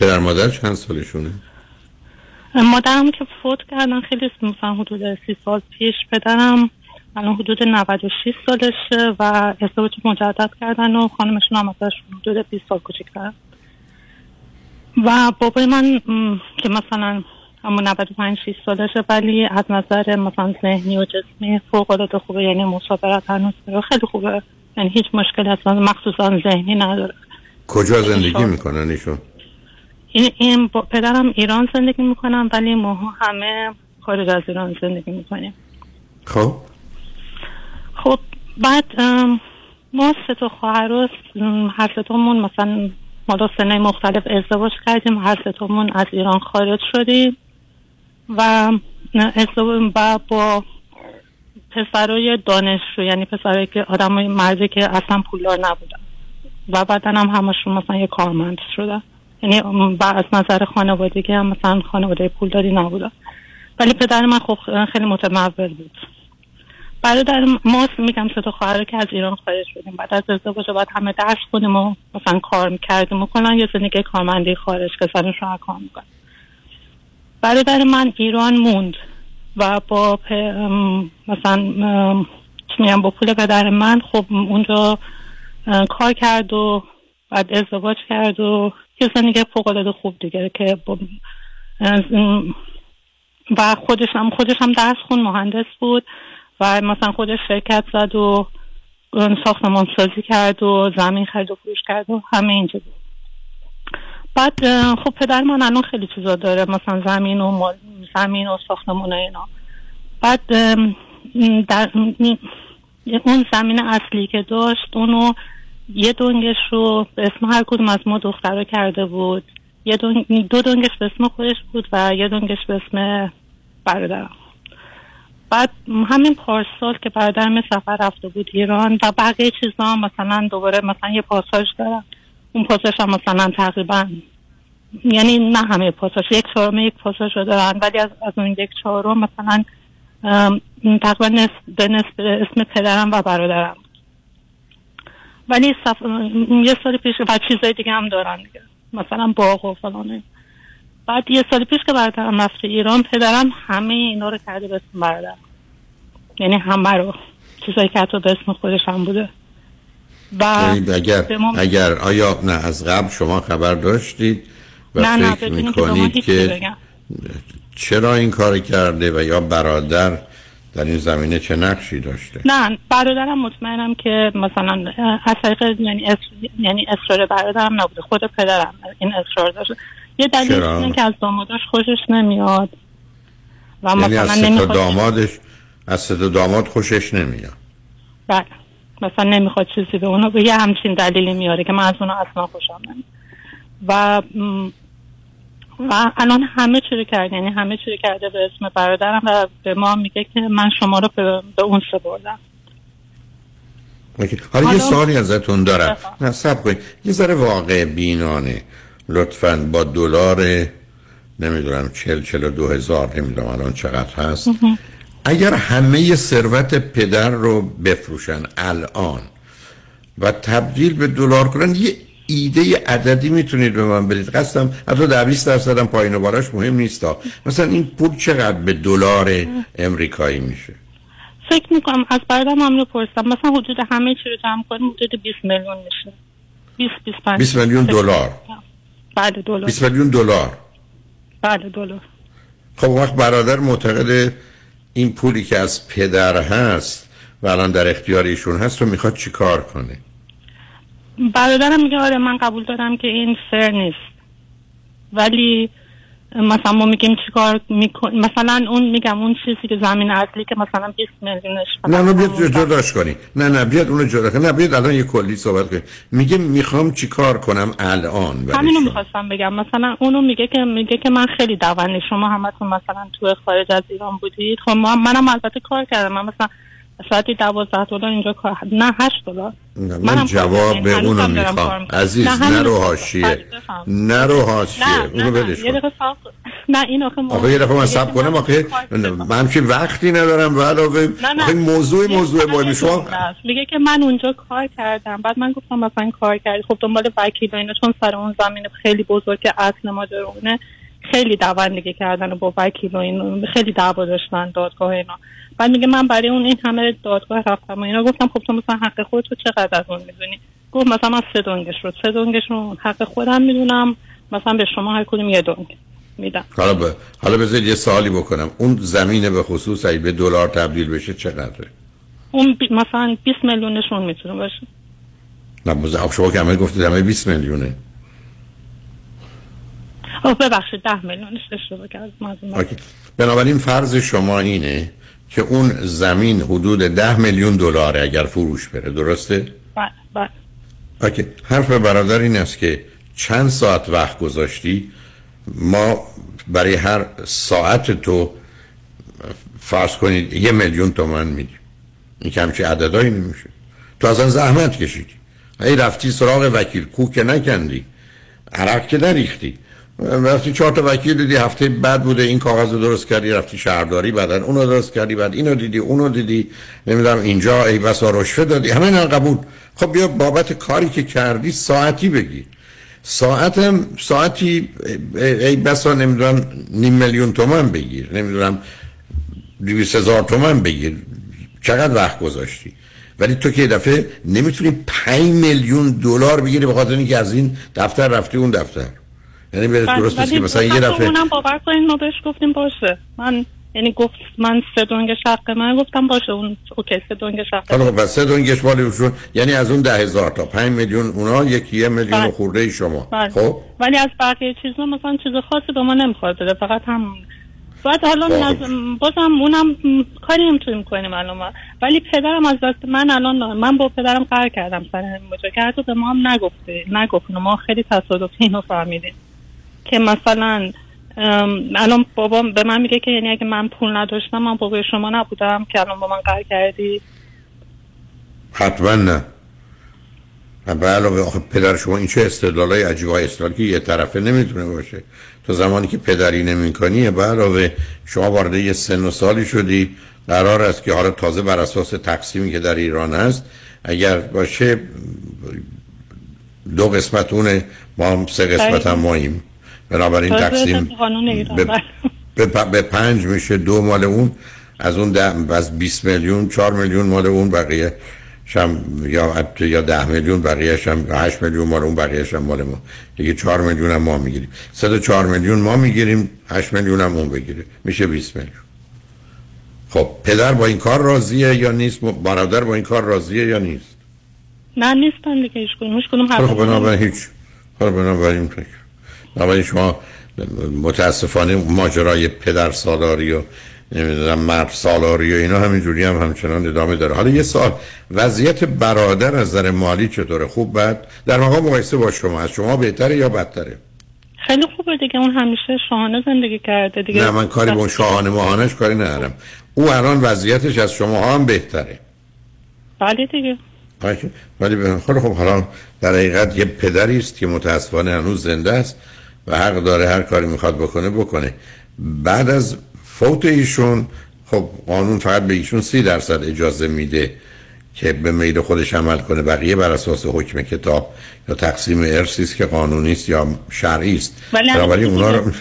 پدر مادر چند سالشونه؟ مادرم که فوت کردن خیلی مثلا حدود سی سال پیش پدرم الان حدود 96 سالشه و ازدواج مجدد کردن و خانمشون هم ازش حدود 20 سال کوچکتر و بابای من که مثلا همون 95 6 سالشه ولی از نظر مثلا ذهنی و جسمی فوق العاده خوبه یعنی مسافرت هنوز داره خیلی خوبه. یعنی هیچ مشکلی اصلا مخصوصا ذهنی نداره. کجا زندگی می‌کنن ایشون؟ این, این با پدرم ایران زندگی می‌کنم ولی ما همه خارج از ایران زندگی می‌کنیم. خب. خب بعد ما سه تا خواهر هر سه تامون مثلا مالا سنه مختلف ازدواج کردیم. هر سه تامون از ایران خارج شدیم و ازدواج و با پسرای دانشجو یعنی پسرایی که آدمای مردی که اصلا پولدار نبودن. و بعدا هم همشون مثلا یه کارمند شدن. یعنی و از نظر خانوادگی هم مثلا خانواده پولداری نبودن ولی پدر من خب خیلی متمول بود. برادر ما میگم سه تا خواهر که از ایران خارج شدیم. بعد از ازدواج باید همه درس خودیم و مثلا کار می‌کردیم می‌کنن یه زندگی کارمندی خارج که سرش رو کار می‌کنن برادر من ایران موند و با مثلا چی میگم با پول پدر من خب اونجا کار کرد و بعد ازدواج کرد و یه فوق العاده خوب دیگه که با و خودش هم خودش هم درس خون مهندس بود و مثلا خودش شرکت زد و ساختمان سازی کرد و زمین خرید و فروش کرد و همه اینجا بود. بعد خب پدر من الان خیلی چیزا داره مثلا زمین و مال- زمین و ساختمون و اینا. بعد در اون زمین اصلی که داشت اونو یه دنگش رو به اسم هر کدوم از ما دخترها کرده بود. یه دنگ، دو دنگش به اسم خودش بود و یه دنگش به اسم برادرم. بعد همین پارسال که برادرم سفر رفته بود ایران و بقیه چیزا هم مثلا دوباره مثلا یه پاساژ دارم. اون پاساژ هم مثلا تقریبا یعنی نه همه پاساژ یک چهارم یک پاساژ رو دارن ولی از, از اون یک چهارم مثلا تقریبا نصف به نصف اسم پدرم و برادرم. ولی صف... یه سال پیش و چیزای دیگه هم دارن دیگه. مثلا باغ و فلانه بعد یه سال پیش که برادرم رفته ایران پدرم همه اینا رو کرده به اسم برادرم یعنی همه رو. چیزایی که حتی به اسم خودش هم بوده. و یعنی اگر اگر آیا نه از قبل شما خبر داشتید و نه نه فکر می‌کنید که بگم. چرا این کار کرده و یا برادر در این زمینه چه نقشی داشته؟ نه برادرم مطمئنم که مثلا از طریق یعنی. یعنی اصرار برادرم نبوده خود پدرم این اصرار داشته یه دلیل؟ اینه که از داماداش خوشش نمیاد. و یعنی از مثلا نمی‌خواد دامادش از سه تا داماد خوشش نمیاد. بله. مثلا نمی‌خواد چیزی به اونو به یه همچین دلیلی میاره که من از اونو اصلا خوشم نمیاد. و و الان همه چی رو کرده یعنی همه چی رو کرده به اسم برادرم و به ما میگه که من شما رو به, به اون سپردم. حالا یه سوالی ازتون دارم. نه سب کنید. یه ذره واقع بینانه. لطفا با دلار نمی‌دونم چل چل و دو هزار نمی‌دونم الان چقدر هست. اگر همه ثروت پدر رو بفروشن الان و تبدیل به دلار کنن یه ایده عددی می‌تونید به من بدید. قصدم حتی در 20 درصد هم پایین و بالاش مهم نیست. ها. مثلا این پول چقدر به دلار امریکایی میشه؟ فکر می‌کنم از برادرم هم رو پرسیدم مثلا حدود همه چی رو جمع کنیم حدود 20 میلیون میشه. 20 25 20 میلیون دلار. بله دلار. 20 میلیون دلار. بله دلار. خب وقت برادر معتقد این پولی که از پدر هست و الان در اختیار ایشون هست رو می‌خواد چیکار کنه؟ برادرم میگه آره من قبول دارم که این فر نیست. ولی مثلا ما میگیم چیکار میکن مثلا اون میگم اون چیزی که زمین اصلی که مثلا 20 میلیونش نه نه بیاد جدا- جداش کنی. نه نه بیاد اونو جدا کنی. نه بیاد الان یه کلی صحبت کنی. میگه می‌خوام چیکار کنم الان همینو می‌خواستم بگم. مثلا اونو میگه که میگه که من خیلی دوندی. شما همتون مثلا تو خارج از ایران بودید. خب ما منم البته کار کردم. من مثلا ساعتی دوازده دلار اینجا کار نه هشت دلار نه، منم من جواب به اونو می‌خوام. عزیز نه، رو- حاشیه. بفهم. نرو حاشیه. نه اونو نه ولش یه دقیقه. نه این آخه آخه یه دفعه من سب کنم آخه من همچین وقتی ندارم و علاوه نه نه. آخه موضوع موضوع فقط مهم یه شما. میگه که من اونجا کار کردم. بعد من گفتم مثلا کار کردی. خب دنبال وکیل و اینا چون سر اون زمین خیلی بزرگ اصل ماجرونه خیلی دوندگی کردن و با وکیل و این خیلی دعوا داشتن دادگاه اینا. بعد میگه من برای اون این همه دادگاه رفتم و اینا. گفتم خب تو مثلا حق خودت رو چقدر از اون می‌دونی؟ گفت مثلا من سه دنگش رو سه دنگش رو حق خودم می‌دونم. مثلا به شما هر کدوم یه دنگ میدم. حالا ب... حالا بذارید یه سوالی بکنم. اون زمین به خصوص اگه به دلار تبدیل بشه چقدره؟ اون بی- مثلا 20 میلیونشون می‌تونه باشه. نه بز... آخه شما که همه گفتید همه 20 میلیونه. آه ببخشید ده میلیونش اشتباه کردم. بنابراین فرض شما اینه که اون زمین حدود ده میلیون دلاره اگر فروش بره درسته؟ بله بله. اوکی. حرف برادر این است که چند ساعت وقت گذاشتی؟ ما برای هر ساعت تو فرض کنید یه میلیون تومن میدیم. این که همچه عددهایی نمیشه. تو اصلا زحمت کشیدی. ای رفتی سراغ وکیل. کو که نکندی. عرق که نریختی. رفتی چهار تا وکیل دیدی هفته بعد بوده این کاغذ رو درست کردی رفتی شهرداری بعدن اونو درست کردی بعد اینو دیدی اونو دیدی نمی‌دونم اینجا ای بسا رشوه دادی همه اینا قبول. خب بیا بابت کاری که کردی ساعتی بگیر. ساعتم ساعتی ای بسا نمی‌دونم نیم میلیون تومن بگیر نمی‌دونم دویست هزار تومن بگیر. چقدر وقت گذاشتی؟ ولی تو که دفعه نمی‌تونی پنج میلیون دلار بگیری به خاطر اینکه از این دفتر رفتی اون دفتر. یعنی به بله، درست ولی که مثلا یه دفعه اونم باور کنین ما بهش گفتیم باشه من یعنی گفت من سه دنگ شق من گفتم باشه اون اوکی سه دنگ شق حالا خب سه دونگش مال ایشون یعنی از اون ده هزار تا پنج میلیون اونا یکی یه میلیون بله. خورده ای شما بله. خب ولی از بقیه چیزا مثلا چیز خاصی به ما نمی‌خواد بده فقط هم بعد حالا. نز... بازم اونم کاری نمی‌تونیم کنیم الان. ولی پدرم از دست من الان من با پدرم قرار کردم سر همین که حتی به ما هم نگفته نگفت ما خیلی تصادفی اینو فهمیدیم که مثلا الان بابام به من میگه که یعنی اگه من پول نداشتم من بابای شما نبودم که الان با من قرار کردی. حتما نه. به علاوه آخه پدر شما این چه استدلالای عجیب های استدلال که یه طرفه نمی‌تونه باشه. تو زمانی که پدری نمی کنی به علاوه شما وارد یه سن و سالی شدی. قرار است که حالا تازه بر اساس تقسیمی که در ایران هست اگر باشه دو قسمت اونه ما هم سه قسمت هم ماییم بنابراین تقسیم به. به, پنج میشه دو مال اون از اون ده از 20 میلیون 4 میلیون مال اون بقیه شم یا یا ده میلیون بقیه شم 8 میلیون مال اون بقیه شم مال ما. دیگه 4 میلیون هم ما می‌گیریم. 104 میلیون ما می‌گیریم 8 میلیون هم اون بگیره میشه 20 میلیون. خب پدر با این کار راضیه یا نیست؟ برادر با این کار راضیه یا نیست؟ نه نیستن دیگه هیچ کدوم. هیچ کدوم خب بنابراین هیچ. خب بنابراین فکر بنابراین شما متاسفانه ماجرای پدر سالاری و نمی‌دونم مرد سالاری و اینا همینجوری هم همچنان ادامه داره. حالا یه سال وضعیت برادر از نظر مالی چطوره؟ خوب بد؟ در مقام مقایسه با شما از شما بهتره یا بدتره؟ خیلی خوبه دیگه اون همیشه شاهانه زندگی کرده دیگه. نه من کاری با اون شاهانه ماهانش کاری ندارم. او الان وضعیتش از شما هم بهتره. بله دیگه. ولی خب حالا در حقیقت یه پدری است که متاسفانه هنوز زنده است. و حق داره هر کاری می‌خواد بکنه بکنه. بعد از فوت ایشون خب قانون فقط به ایشون سی درصد اجازه میده که به میل خودش عمل کنه. بقیه بر اساس حکم کتاب یا تقسیم ارثی است که قانونی است یا شرعی است. بنابراین اونا رو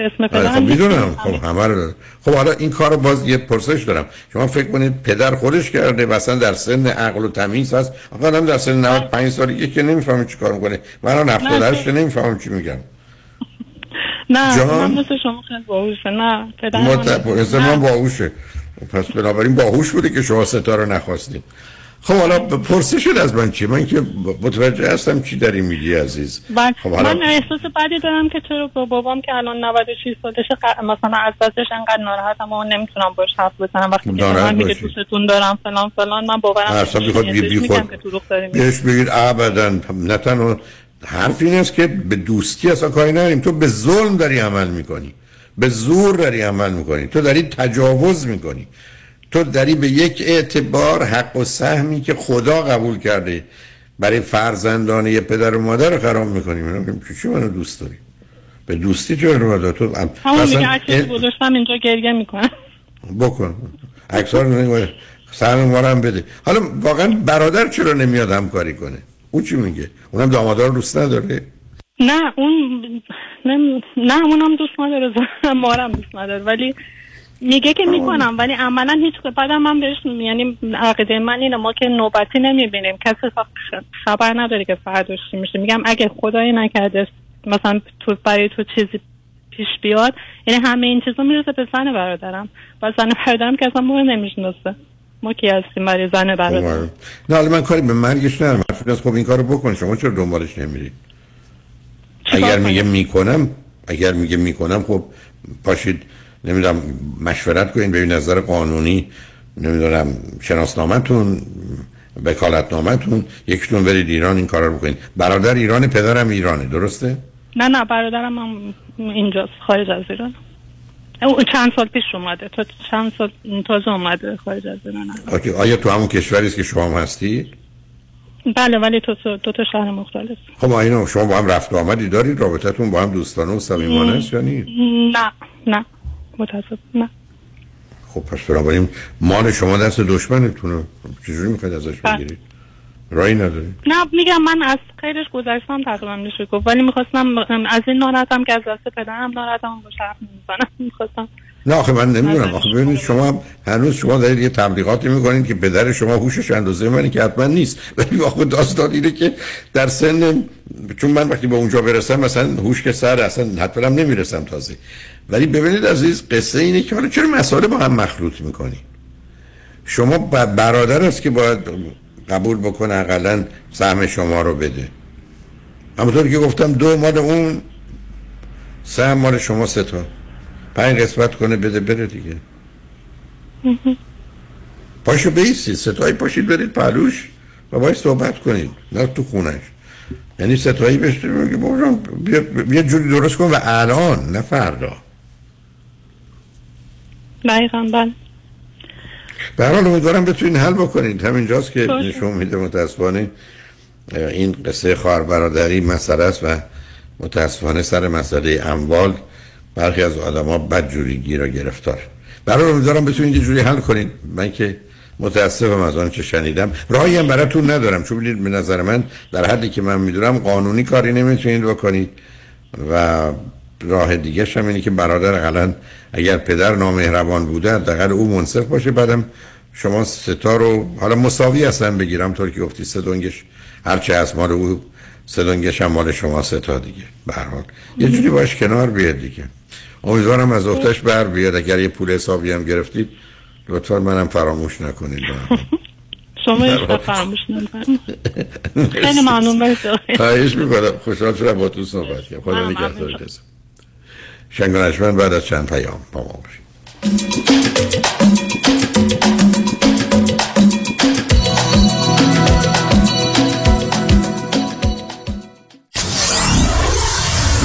اسم آره، پدرم خب می‌دونم. خب همه رو. خب حالا این کار رو باز یه پرسش دارم. شما فکر کنید پدر خودش کرده و اصلا در سن عقل و تمیز هست. آقا آدم در سن 95 سالگی که نمی‌فهمه چی کار می‌کنه. من الان 78 که نمی‌فهمم چی میگم [LAUGHS] نه جان؟ من مثل شما خیلی باهوشه. نه پدرم مت... من باهوشه. پس بنابراین باهوش بوده که شما ستا رو نخواستید خب حالا پرسش شد از من چی من که متوجه هستم چی داری میگی عزیز بله. خب حالا من احساس بدی دارم که چرا با بابام که الان 96 سالشه ق- مثلا از دستش انقدر ناراحتم و نمی‌تونم باش حرف بزنم وقتی که من میگه. دوستتون دارم فلان فلان من باورم اصلا. بخواد بی بی خود. بهش بگید ابدا نه تنها حرف این است که به دوستی اصلا کاری نداریم تو به ظلم داری عمل می‌کنی به زور داری عمل می‌کنی تو داری تجاوز می‌کنی تو داری به یک اعتبار حق و سهمی که خدا قبول کرده برای فرزندان پدر و مادر رو خراب می‌کنی من چی منو دوست داری؟ به دوستی چه رو تو؟ همون مثلا میگه عکسش گذاشتم اینجا گریه می‌کنم. بکن. اکثر سهم ما هم بده. حالا واقعا برادر چرا نمیاد همکاری کنه؟ او چی میگه؟ اونم دامادار رو دوست نداره؟ نه اون نه, نه اونم دوست نداره [LAUGHS] مارم دوست نداره. ولی میگه که می‌کنم ولی عملا هیچ بعدم من بهش یعنی عقیده من اینه ما که نوبتی نمی‌بینیم. کسی خبر نداره که فرداش میشه. میگم اگه خدایی نکرده مثلا تو برای تو چیزی پیش بیاد یعنی همه این چیزا می‌رسه به زن برادرم. و زن برادرم که اصلا ما رو نمی‌شناسه. ما کی هستیم برای زن برادرم نه حالا من کاری به مرگش ندارم. من خب این کارو بکن شما چرا دنبالش نمیرید؟ اگر میگه می‌کنم اگر میگه می‌کنم خب پاشید نمی‌دونم مشورت کنین ببین نظر قانونی نمی‌دونم شناسنامتون وکالتنامتون یکیتون برید ایران این کارا رو بکنید برادر ایران پدرم ایرانه درسته؟ نه نه برادرم هم اینجاست خارج از ایران. او چند سال پیش اومده تا چند سال تازه اومده خارج از ایران. آکی آیا تو همون کشوری است که شما هم هستید بله ولی تو تو- دو تا شهر مختلف. خب اینو شما با هم رفت و آمدی دارید؟ رابطتون با هم دوستانه و صمیمانه است یا نه نه. متاسف نه. خب پس بنابراین مال شما دست دشمنتونه. چجوری می‌خواید ازش بله. بگیرید رایی نداری؟ نه میگم من از خیرش گذشتم تقریبا میشه گفت. ولی می‌خواستم از این ناراحتم که از دست پدرم ناراحتم با شرف نمی‌زنم می‌خواستم نه آخه من نمی‌دونم. آخه ببینید شما هنوز شما دارید یه تبلیغاتی می‌کنید که پدر شما هوشش اندازه منی که حتما نیست. ولی آخه داستان اینه که در سن چون من وقتی به اونجا برسم مثلا هوش که سر اصلا حتما هم نمی‌رسم تازه. ولی ببینید عزیز قصه اینه که حالا چرا مسائل با هم مخلوط می‌کنی؟ شما برادر است که باید قبول بکنه اقلا سهم شما رو بده. همونطور که گفتم دو مال اون سهم مال شما سه تا. پنج قسمت کنه بده بره دیگه. پاشو بیستید ستایی پاشید برید پلوش و باید صحبت کنید نه تو خونش. یعنی ستایی بهش بیا بیا جوری درست کن و الان نه فردا. دقیقا بله. به هر حال امیدوارم بتونین حل بکنید همینجاست که. نشون میده متاسفانه این قصه خواهر برادری مسئله است و متاسفانه سر مسئله اموال برخی از آدما بدجوری گیر و گرفتار. برای امیدوارم بتونید یه جوری حل کنید من که متاسفم از آنچه شنیدم. راهی هم براتون ندارم. چون ببینید به نظر من در حدی که من می‌دونم قانونی کاری نمی‌تونید بکنید. و راه دیگه هم اینه که برادر اقلا اگر پدر نامهربان بوده حداقل او منصف باشه. بعدم شما ستا رو حالا مساوی هستن بگیرم. طور که گفتی سه دنگش هرچه از مال او سه دنگش هم مال شما ستا دیگه. به هر یه جوری باش کنار بیاد دیگه. امیدوارم از اختش بر بیاد. اگر یه پول حسابی هم گرفتید لطفا منم فراموش نکنید. شما فراموش نمی‌کنم خیلی ممنون مرسی خواهش می‌کنم. خوشحال شدم با تو صحبت کنم خدا ممنون. نگهدار کسی. شنگانشمن بعد از چند پیام با ما باشید.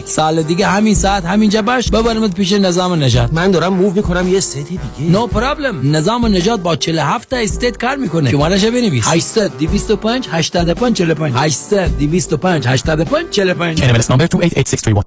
سال دیگه همین ساعت همینجا باش. ببرمت پیش نظام نجات من دارم move می‌کنم یه state دیگه. no problem نظام نجات با 47 تا state کار می‌کنه. شمارش بنویس 800 225 85 45 800 225 85 45 NMLS number 288631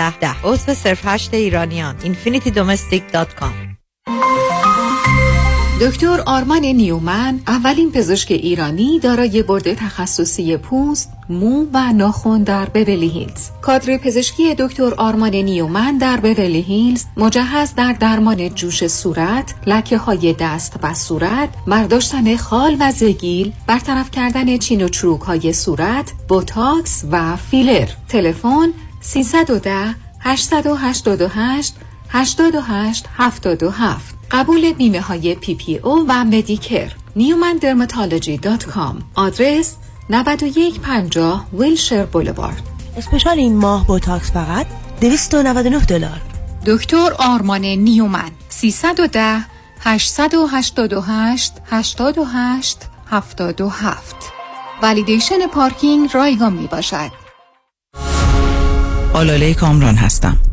ده ده عضو صرف هشت ایرانیان infinitydomestic.com دکتر آرمان نیومن اولین پزشک ایرانی دارای برد تخصصی پوست، مو و ناخن در بورلی هیلز. کادر پزشکی دکتر آرمان نیومن در بورلی هیلز مجهز در درمان جوش صورت، لکه های دست و صورت، برداشتن خال و زگیل، برطرف کردن چین و چروک های صورت، بوتاکس و فیلر. تلفن 310 888 88 77 قبول بیمه های PPO و Medicare. newmandermatology.com آدرس 9150 Wilshire Boulevard. special این ماه بوتاکس فقط 299 دلار. دکتر آرمان نیومن. 310 888 88 77 validation پارکینگ رایگان می باشد آلاله کامران هستم.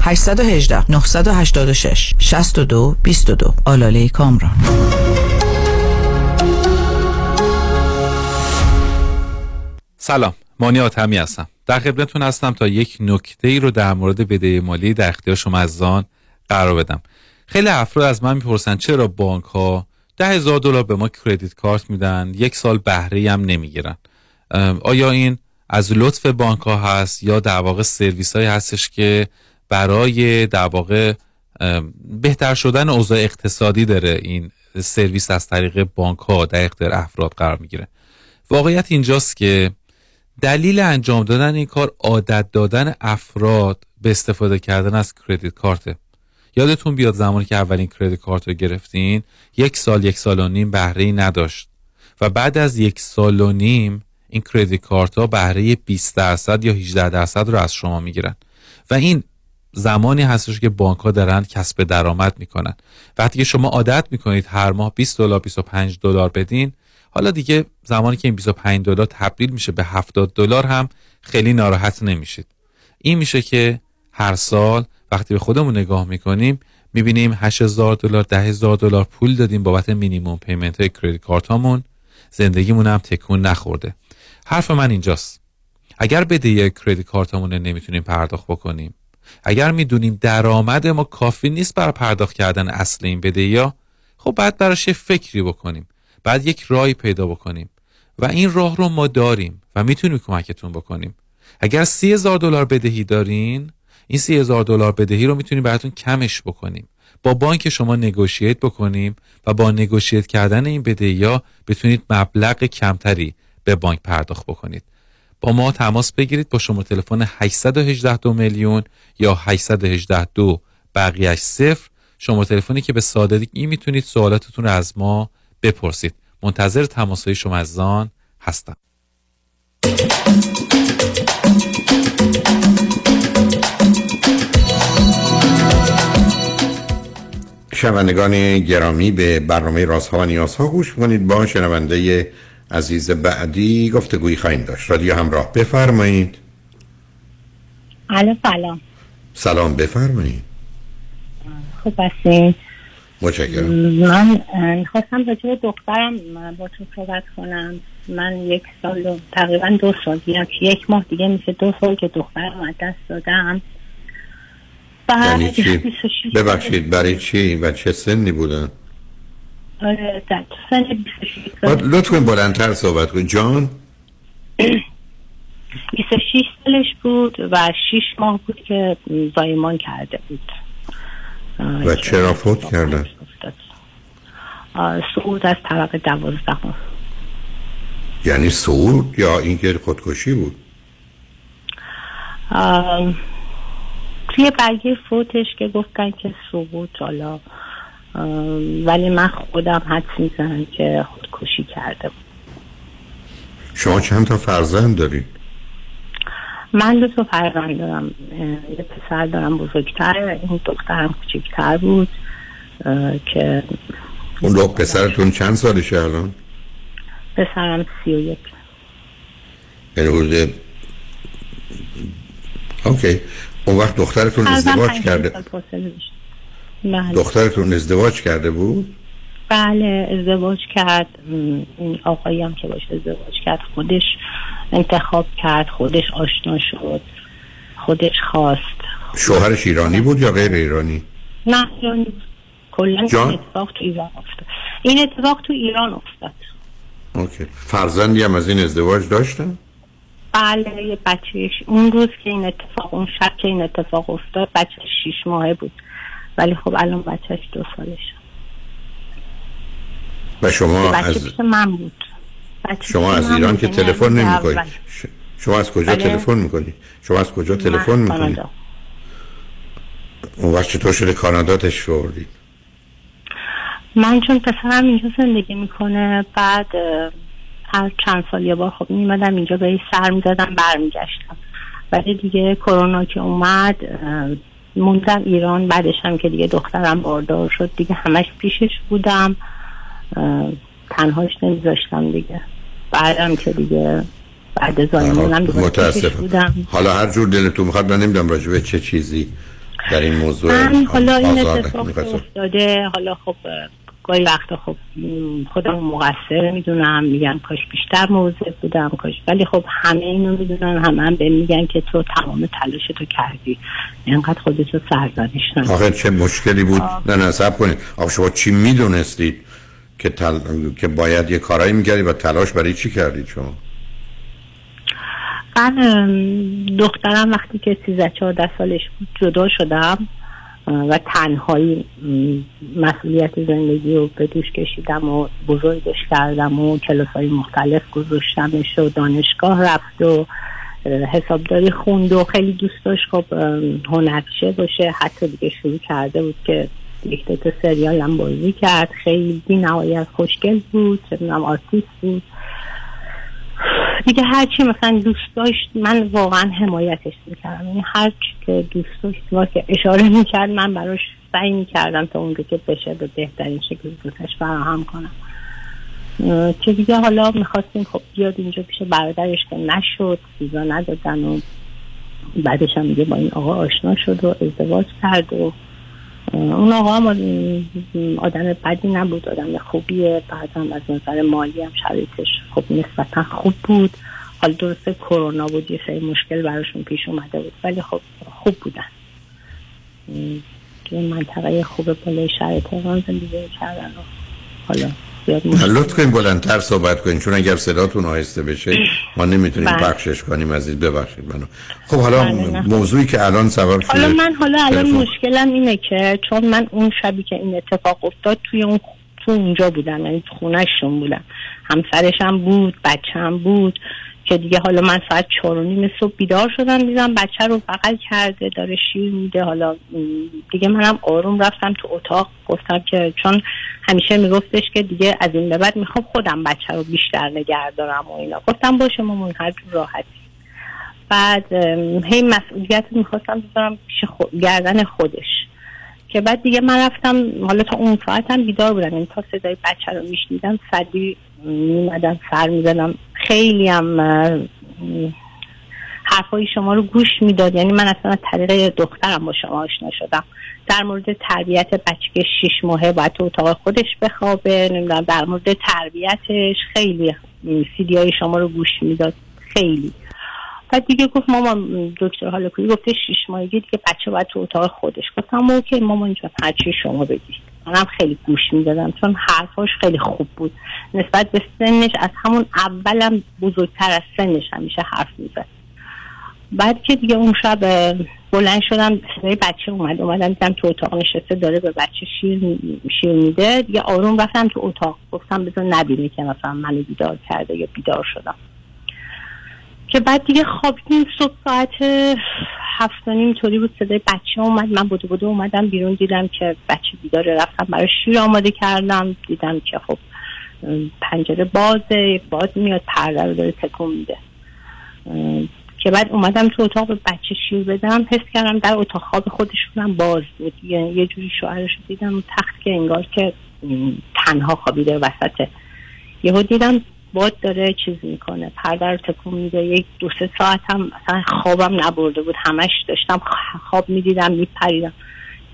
818 986 62 22 آلاله کامران. سلام مانی آتمی هستم. در خدمتتون هستم تا یک نکته ای رو در مورد بدهی مالی در اختیار شما عزیزان قرار بدم. خیلی افراد از من می‌پرسن چرا بانک ها ده هزار دلار به ما کردیت کارت میدن؟ یک سال بهره هم نمی‌گیرن. آیا این از لطف بانک ها هست یا در واقع سرویس های هستش که برای در واقع بهتر شدن اوضاع اقتصادی داره این سرویس از طریق بانک ها در اختیار افراد قرار می‌گیره. واقعیت اینجاست که دلیل انجام دادن این کار عادت دادن افراد به استفاده کردن از کردیت کارته یادتون بیاد زمانی که اولین کردیت کارت رو گرفتین یک سال یک سال و نیم بهره نداشت و بعد از یک سال و نیم این کردیت کارت ها بهره 20 درصد یا 18 درصد رو از شما می‌گیرن. و این زمانی هستش که بانک ها دارن کسب درآمد می‌کنن. وقتی که شما عادت می‌کنید هر ماه 20 دلار 25 دلار بدین حالا دیگه زمانی که این 25 دلار تبدیل میشه به 70 دلار هم خیلی ناراحت نمیشید. این میشه که هر سال وقتی به خودمون نگاه می‌کنیم می‌بینیم 8000 دلار 10000 دلار پول دادیم بابت مینیمم پیمنت های کردیت کارتامون. زندگیمون هم تکون نخورده. حرف من اینجاست. اگر بدهی کردیت کارتمون نمی‌تونیم پرداخت بکنیم اگر می‌دونیم درآمد ما کافی نیست برای پرداخت کردن اصل این بدهی ها خب بعد براش فکری بکنیم. بعد یک راهی پیدا بکنیم. و این راه رو ما داریم و می‌تونیم کمکتون بکنیم. اگر سی هزار دلار بدهی دارین این سی هزار دلار بدهی رو می‌تونیم براتون کمش بکنیم. با بانک شما نگوشیت بکنیم و با نگوشیت کردن این بدهی ها بتونید مبلغ کمتری به بانک پرداخت بکنید. با ما تماس بگیرید با شما تلفن 818 دو میلیون یا 818 دو بقیهش صفر. شما تلفنی که به سادگی می‌تونید سوالاتتون رو از ما بپرسید. منتظر تماس های شما از زان هستم. شنوندگان گرامی به برنامه رازها و نیازها گوش کنید با شنونده عزیز بعدی گفتگویی خواهیم داشت. رادیو همراه. بفرمایید. الو سلام. سلام بفرمایید. خوب هستین؟ متشکرم. من خواستم راجع به دخترم با تو صحبت کنم. من یک سال و تقریبا دو سال یک, یک ماه دیگه میشه دو سال که دخترم از دست دادم. یعنی چی؟ ببخشید برای چی و چه سنی بودن؟ آره در سن 26 لطف کنید بلندتر صحبت کنید جان. [CLEARS THROAT] 26 سالش بود و 6 ماه بود که زایمان کرده بود. و چرا فوت کردن؟ سعود از طبقه دوازدهم. یعنی سعود یا اینکه خودکشی بود؟ توی برگه فوتش که گفتن که سقوط حالا ولی من خودم حد می‌زنم که خودکشی کرده بود. شما چند تا فرزند دارید؟ من دو تا فرزند دارم. یه پسر دارم بزرگتر این دخترم کوچکتر بود که اون دو پسرتون چند سالشه الان؟ پسرم سی و یک. یعنی اوکی. اون وقت دخترتون ازدواج کرده. بله. دخترتون ازدواج کرده بود؟ بله ازدواج کرد. این آقایی هم که باش ازدواج کرد خودش انتخاب کرد خودش آشنا شد خودش خواست. شوهرش ایرانی بود یا غیر ایرانی؟ نه ایرانی. کلا؟ این اتفاق تو ایران افتاد. این اتفاق تو ایران افتاد. اوکی. فرزندی هم از این ازدواج داشتن؟ بله یه بچهش اون روز که این اتفاق اون شب که این اتفاق افتاد بچه شیش ماهه بود. ولی خب الان بچهش دو سالش و شما از من بود شما از ایران. که یعنی تلفن اول. ش- شما از کجا بله. تلفن می‌کنید شما از کجا تلفن می‌کنید. اون وقت چطور شده کانادا تشریف آوردید من چون پسرم اینجا زندگی می‌کنه بعد هر چند سال یه بار خب میمدم اینجا به سر می‌دادم برمیگشتم ولی دیگه کرونا که اومد موندم ایران بعدش هم که دیگه دخترم باردار شد دیگه همش پیشش بودم. تنهاش نمیذاشتم دیگه. بعدم که دیگه بعد زایمانم بودم. حالا هر جور دلتون می‌خواد من نمی‌دونم راجع به چه چیزی در این موضوع من حالا این اتفاق افتاده. حالا خب گاهی وقتا خب خودم مقصر می‌دونم میگم کاش بیشتر موضوع بودم کاش ولی خب همه اینو می‌دونن همه هم به میگن که تو تمام تلاش تو کردی. اینقدر خودتو سرزنش نکن. آخه چه مشکلی بود؟ نه نه صبر کنید. آخه شما چی می‌دونستید که تل... که باید یه کارایی می‌کردید و تلاش برای چی کردید شما؟ من دخترم وقتی که 13 14 سالش بود جدا شدم. و تنهایی مسئولیت زندگی رو به دوش کشیدم و بزرگش کردم و کلاس های مختلف گذاشتمش و دانشگاه رفت و حسابداری خوند و خیلی دوست داشت خب هنرپیشه باشه. حتی دیگه شروع کرده بود که یک تا سریال هم بازی کرد. خیلی نهایت خوشگل بود. چه می‌دونم آرتیست بود. دیگه هرچی مثلا دوست داشت من واقعا حمایتش می‌کردم. یعنی هر چی که دوست داشت و که اشاره می‌کرد من براش سعی می‌کردم تا اونجا که بشه به بهترین شکل دوستش فراهم کنم. که دیگه حالا می‌خواستیم خب بیاد اینجا پیش برادرش که نشد ویزا ندادن و بعدش هم دیگه با این آقا آشنا شد و ازدواج کرد و اون آقا هم آدم بدی نبود آدم خوبیه. بعد هم از نظر مالی هم شرایطش خب نسبتا خوب بود. حالا درسته کرونا بود یه سری مشکل براشون پیش اومده بود ولی خب خوب بودن. توی منطقه خوب بالای شهر تهران زندگی کردن حالا زیاد مشکل لطف کنید بلندتر صحبت کنید چون اگر صداتون آهسته بشه ما نمی‌تونیم بله. پخشش کنیم عزیز ببخشید منو خب حالا بله،. موضوعی که الان سبب شده حالا من حالا الان. مشکلم اینه که چون من اون شبی که این اتفاق افتاد توی اون تو اونجا بودم یعنی خونهشون بودم همسرش هم بود بچه هم بود که دیگه حالا من ساعت چهار و نیم صبح بیدار شدم دیدم بچه رو بغل کرده داره شیر میده حالا دیگه منم آروم رفتم تو اتاق گفتم که چون همیشه میگفتش که دیگه از این به بعد می‌خوام خودم بچه رو بیشتر نگه دارم و اینا. گفتم باشه مامان هر راحتی. بعد هی مسئولیت می‌خواستم بذارم پیش خو- گردن خودش. که بعد دیگه من رفتم حالا تا اون ساعت هم بیدار بودم. یعنی تا صدای بچه رو میشنیدم سریع میمدم سر می‌زدم. خیلی هم حرفای شما رو گوش می‌داد. یعنی من اصلا از طریق دخترم با شما آشنا شدم. در مورد تربیت بچه که شیش ماهه باید تو اتاق خودش بخوابه. نمی‌دونم در مورد تربیتش خیلی سیدی های شما رو گوش می‌داد. خیلی. بعد دیگه گفت مامان دکتر هالکویی گفته شیش ماهگی دیگه بچه باید تو اتاق خودش. گفتم اوکی مامان جان هرچی شما بگید منم خیلی گوش می‌دادم چون حرفاش خیلی خوب بود. نسبت به سنش از همون اولم بزرگتر از سنش همیشه حرف می‌زد. بعد که دیگه اون شب بلند شدم صدای بچه اومد اومدم دیدم تو اتاق نشسته داره به بچه شیر, شیر میده. دیگه آروم رفتم تو اتاق گفتم بذار نبینه که مثلا منو بیدار کرده یا بیدار شدم. که بعد دیگه خوابیدیم صبح ساعت هفت و نیم طوری بود صدای بچه اومد. من بودو بودو اومدم بیرون دیدم که بچه بیداره. رفتم برای شیر آماده کردم. دیدم که خب پنجره بازه باز میاد پرده رو داره تکون میده. که بعد اومدم تو اتاق به بچه شیر بدم. حس کردم در اتاق خواب خودشونم باز بود. یه, یه جوری شوهرش دیدم تخت که انگار که تنها خوابیده وسط یهو دیدم باد داره چیز می‌کنه پرده رو تکون میده یک دو سه ساعت هم اصلا خوابم نبرده بود همش داشتم خواب می‌دیدم میپریدم.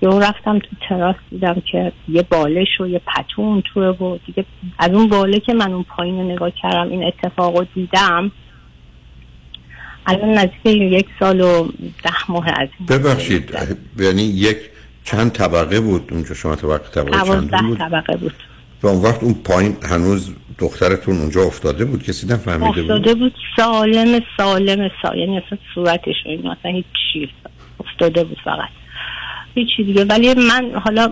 یهو رفتم تو تراس دیدم که یه بالش و یه پتون توه و دیگه از اون باله که من اون پایین رو نگاه کردم این اتفاق رو دیدم. الان نزدیک یک سال و ده ماه از این ببخشید یعنی یک چند طبقه بود؟ اونجا شما طبقه طبقه چند بود؟ طبقه بود. و اون وقت اون پایین هنوز دخترتون اونجا افتاده بود؟ کسی نفهمیده بود؟ افتاده بود سالم سالم سالم. یعنی اصلا صورتش این اصلا هیچ چیز افتاده بود فقط. هیچی دیگه. ولی من حالا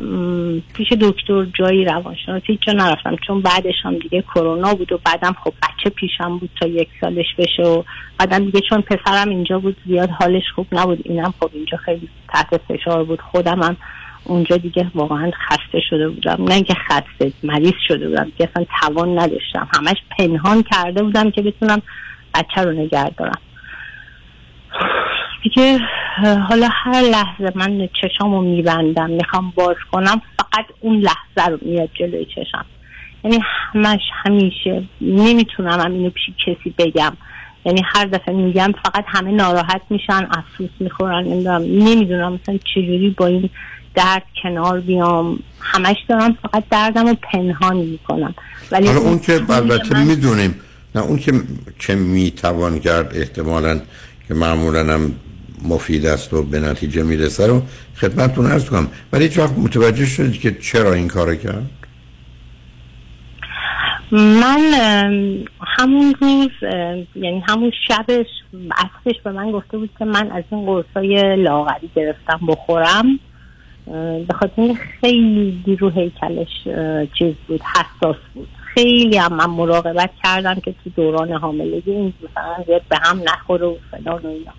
پیش دکتر جایی روانشناس هیچ جا نرفتم. چون بعدش هم دیگه کرونا بود و بعدم خب بچه پیشم بود تا یک سالش بشه و بعدم دیگه چون پسرم اینجا بود زیاد حالش خوب نبود. اینم خب اینجا خیلی تحت فشار بود. خودم هم اونجا دیگه واقعا خسته شده بودم. نه اینکه خسته مریض شده بودم. که اصلا توان نداشتم. همش پنهان کرده بودم که بتونم بچه رو نگه دارم. دیگه حالا هر لحظه من چشامو میبندم می‌خوام باز کنم فقط اون لحظه رو میاد جلوی چشم. یعنی همش همیشه نمی‌تونم هم اینو پیش کسی بگم. یعنی هر دفعه میگم فقط همه ناراحت میشن افسوس می‌خورن نمی‌دونم مثلا چجوری با این درد کنار بیام همش دارم فقط دردم رو پنهان می‌کنم. ولی حالا اون که البته من- می‌دونیم نه اون که چه می‌توان کرد احتمالا که معمولا هم مفید است و به نتیجه می‌رسه رو خدمتتون عرض کنم. ولی هیچ وقت متوجه شدید که چرا این کار کرد؟ من همون روز یعنی همون شبش اصلش به من گفته بود که من از این قرصای لاغری گرفتم بخورم. به خاطر خیلی رو هیکلش چیز بود حساس بود. خیلی هم من مراقبت کردم که تو دوران حاملگی این مثلا زیاد به هم نخوره و فلان و اینا.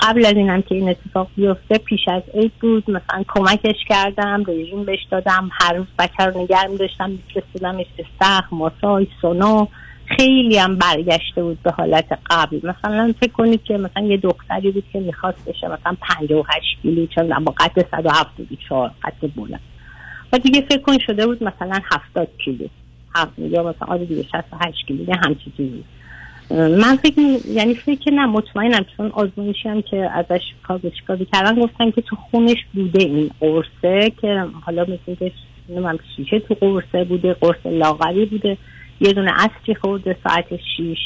قبل از اینم که این اتفاق بیفته پیش از عید بود مثلا کمکش کردم رژیم بهش دادم هر روز بچه رو نگه می‌داشتم میفرستادمش استخ ماساژ سونا. خیلی هم برگشته بود به حالت قبل. مثلا فکر کنید که مثلا یه دختری بود که می‌خواست بشه مثلا 58 کیلو چون با قد 174 قد بلند. و دیگه فکر کن شده بود مثلا 70 کیلو. هفت یا مثلا آره دیگه 68 کیلو یه همچی چیزی. من فکر یعنی فکر نه مطمئنم چون آزمایشی هم که ازش کاغذی کردن گفتن که تو خونش بوده این قرصه که حالا مثل که شیشه تو قرصه بوده قرص لاغری بوده. یه دونه اصری خورده ساعت شیش.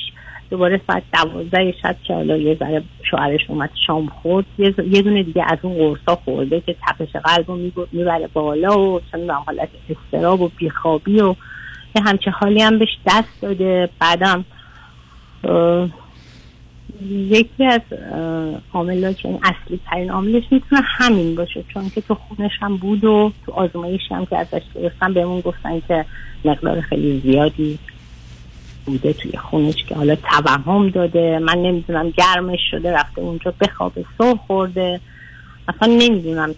دوباره ساعت دوازده شب که حالا یه ذره شوهرش اومد شام خورد. یه, دونه دیگه از اون قرصا خورده که تپش قلب رو میبر- می‌بره بالا و چون حالت استراب و بیخوابی و یه همچه حالی هم بهش دست داده. بعدم یکی از اه، عاملات یعنی اصلی ترین عاملش می‌تونه همین باشه چون که تو خونش هم بود و تو آزمایشی هم که ازش گرفتن بهمون گفتن که مقدار خیلی زیادی بوده توی خونش که حالا توهم داده من نمی‌دونم گرمش شده رفته اونجا بخوابه سر خورده اصلا نمی‌دونم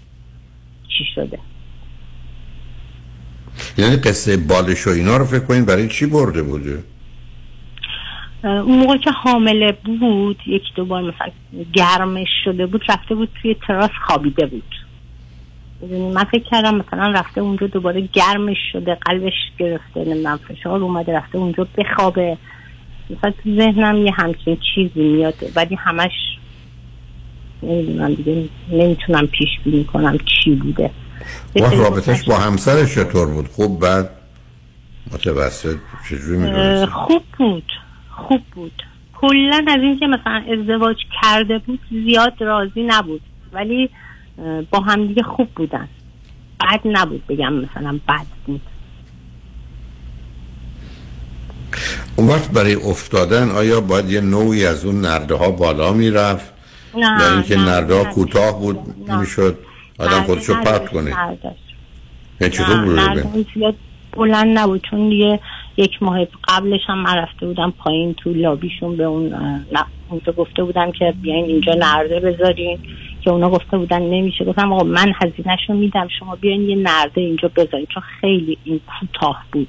چی شده. یعنی قصه بالش و اینا رو فکر کنید برای چی برده بوده؟ اون موقع که حامله بود یکی دو بار مثلا گرمش شده بود رفته بود توی تراس خوابیده بود. من فکر کردم مثلا رفته اونجا دوباره گرمش شده قلبش گرفته نمی‌دونم فشار اومده رفته اونجا بخوابه. مثلا تو ذهنم یه همچین چیزی میاد ولی همش نمی‌دونم دیگه نمی‌تونم پیش بینی کنم چی بوده. رابطش با همسرش چطور بود؟ خوب بعد متوسط؟ چجوری خوب بود. خوب بود. کلا از اینکه مثلا ازدواج کرده بود زیاد راضی نبود. ولی با همدیگه خوب بودن. بد نبود بگم مثلا بد بود. اون وقت برای افتادن آیا باید یه نوعی از اون نرده ها بالا می‌رفت؟ نه، یا اینکه نرده نه. کوتاه بود می‌شد؟ آدم خودشو پرت کنه. یعنی چطور نه، بود؟ بلند نبود چون یه یک ماه قبلش هم من رفته بودم پایین تو لابیشون به اون نه اونجا گفته بودم که بیاین اینجا نرده بذارین که اونا گفته بودن نمیشه. گفتم آقا من هزینهشو میدم شما بیاین یه نرده اینجا بذارین چون خیلی این کوتاه بود.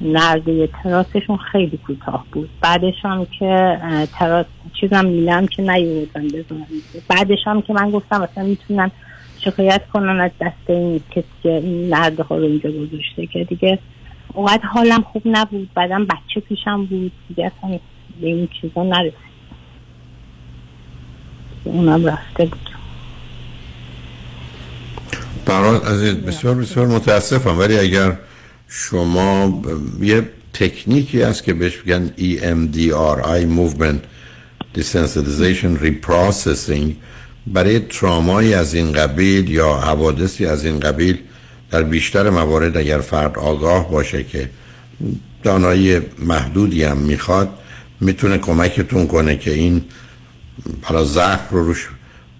نرده تراسشون خیلی کوتاه بود. بعدش هم که تراس چیزم میلم که نیوردن بزنن بعدش هم که من گفتم مثلا می‌تونن شکایت کنن از دست این کسی این نرده ها رو اینجا گذاشته که دیگه اونقدر حالم خوب نبود بعدم بچه پیشم بود دیگه اصلا به این چیزا نرسید. اونم رفته بود. برای عزیز بسیار بسیار متاسفم. ولی اگر شما یه تکنیکی هست که بهش میگن EMDR Eye Movement Desensitization Reprocessing برای ترامایی از این قبیل یا حوادثی از این قبیل در بیشتر موارد اگر فرد آگاه باشه که دانایی محدودی هم می‌خواد می‌تونه کمکتون کنه که این حالا زخم رو روش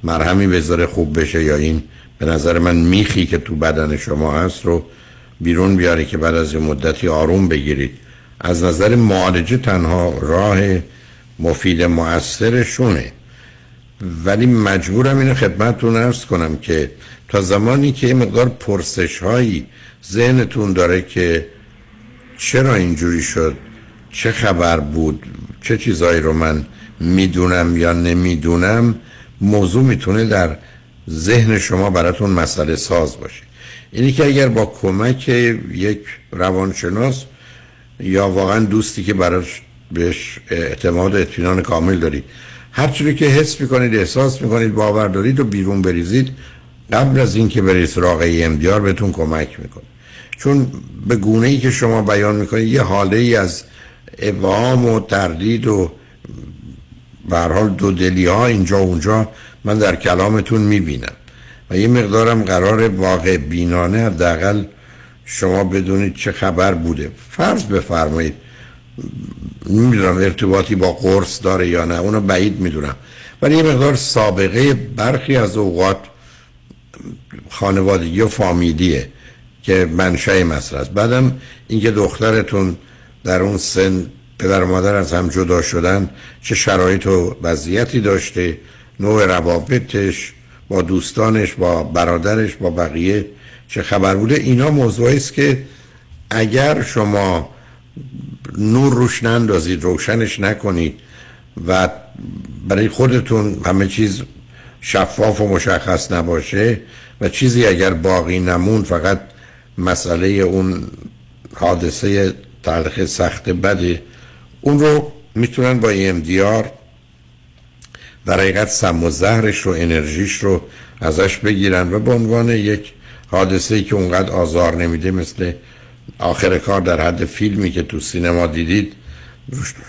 مرهمی بذاره خوب بشه یا این به نظر من میخی که تو بدن شما هست رو بیرون بیاره که بعد از مدتی آروم بگیرید. از نظر معالجه تنها راه مفید مؤثرشونه. ولی مجبورم اینو خدمتتون ارز کنم که تا زمانی که یه مقدار پرسش هایی ذهنتون داره که چرا اینجوری شد چه خبر بود چه چیزایی رو من می‌دونم یا نمی‌دونم موضوع می‌تونه در ذهن شما براتون مسئله ساز باشه. اینی که اگر با کمک یک روانشناس یا واقعا دوستی که براش بهش اعتماد و اطمینان کامل دارید هر چیزی که حس می‌کنید احساس می‌کنید باور دارید و بیرون بریزید قبل از اینکه برید سراغ امدیار بهتون کمک می‌کنه. چون به گونه ای که شما بیان می‌کنید یه حاله ای از ابهام و تردید و به حال دو دلی ها اینجا و اونجا من در کلامتون می‌بینم. و یه مقدارم قرار واقع بینانه حداقل شما بدونید چه خبر بوده. فرض بفرمایید نمی‌دونم ارتباطی با قرص داره یا نه اونو بعید می‌دونم. ولی یه مقدار سابقه برخی از اوقات خانوادگی و فامیلیه که منشأ مسئله است. بعدم اینکه دخترتون در اون سن پدر و مادر از هم جدا شدن چه شرایط و وضعیتی داشته نوع روابطش با دوستانش با برادرش با بقیه چه خبر بوده اینا موضوعی است که اگر شما نور روش نندازید روشنش نکنید و برای خودتون همه چیز شفاف و مشخص نباشه و چیزی اگر باقی نمون فقط مسئله اون حادثه تلخ سخت بده اون رو می‌تونن با EMDR در حقیقت سم و زهرش رو انرژیش رو ازش بگیرن و به عنوان یک حادثه که اونقدر آزار نمیده مثل آخر کار در حد فیلمی که تو سینما دیدید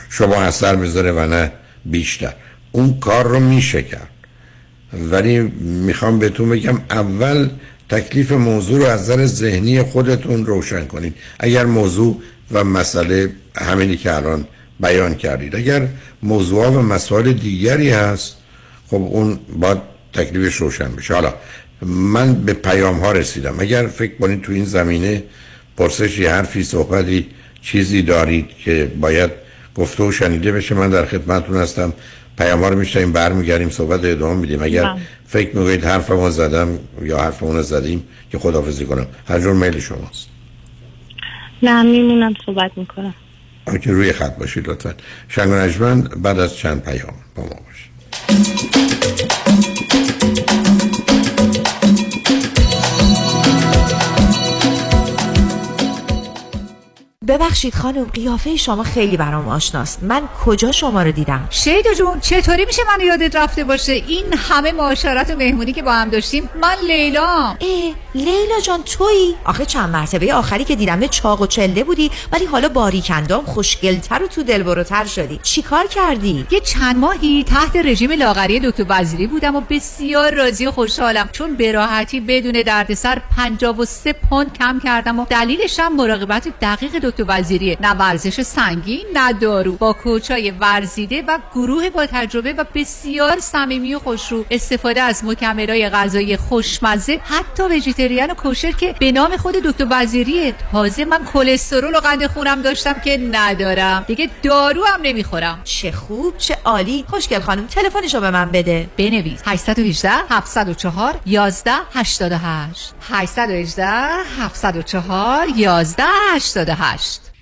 شما اثر بذاره و نه بیشتر. اون کار رو میشه کرد. ولی می‌خوام بهتون بگم اول تکلیف موضوع رو از نظر ذهنی خودتون روشن کنید. اگر موضوع و مسئله همینی که الان بیان کردید. اگر موضوع و مسائل دیگری هست خب اون باید تکلیفش روشن بشه. حالا من به پیام ها رسیدم. اگر فکر کنید تو این زمینه پرسشی حرفی صحبتی چیزی دارید که باید گفته و شنیده بشه. من در خدمتتون هستم. پیام ها رو میشنیم برمیگردیم صحبت ادامه میدیم. اگر بله. فکر می‌کنید حرفمو زدم یا حرفمون رو زدیم که خداحافظی کنم. هر جور میل شماست. نه میمونم صحبت می‌کنم. که روی خط باشید لطفا. شنگ بعد از چند پیام با ما باشید. ببخشید خانم قیافه شما خیلی برام آشناست. من کجا شما رو دیدم؟ شیدا جون چطوری میشه من یادت رفته باشه؟ این همه معاشرت و مهمونی که با هم داشتیم من لیلام. ای لیلا جان تویی؟ آخه چند مرتبه آخری که دیدم چاق و چله بودی ولی حالا باریکندام خوشگلتر و تو دلبروتر شدی. چیکار کردی؟ یه چند ماهی تحت رژیم لاغری دکتر وزیری بودم و بسیار راضی و خوشحالم. چون به راحتی بدون دردسر 53 پوند کم کردم و دلیلش هم مراقبت دقیق دکتر وزیریه. نه ورزش سنگین نه دارو. با کوچای ورزیده و گروه با تجربه و بسیار صمیمی و خوشرو. استفاده از مکملهای غذایی خوشمزه حتی و کوشر که به نام خود دکتر وزیریه تازه من کلسترول و قند خونم داشتم که ندارم. دیگه دارو هم نمی‌خورم. چه خوب چه عالی. خوشگل خانم تلفنشو به من بده. بنویس. 818 704 11 88 818 704 11 88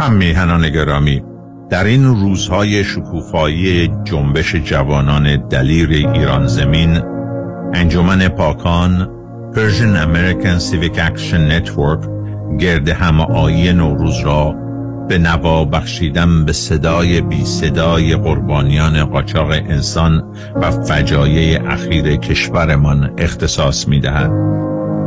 هم میهنان گرامی در این روزهای شکوفایی جنبش جوانان دلیر ایران زمین انجمن پاکان Persian American Civic Action Network گرد هم آیی نوروز را به نوا بخشیدن به صدای بی صدای قربانیان قاچاق انسان و فجایع اخیر کشورمان اختصاص می دهد.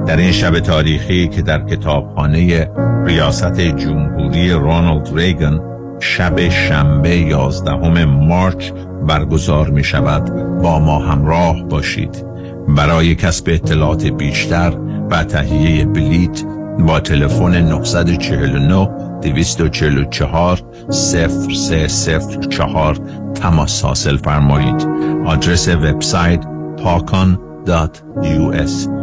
در این شب تاریخی که در کتابخانه ریاست جمهوری رونالد ریگن شب شنبه 11 مارچ برگزار می شود با ما همراه باشید. برای کسب اطلاعات بیشتر و تهیه بلیت با تلفن 949 244 0304 تماس حاصل فرمایید. آدرس وبسایت pakan.us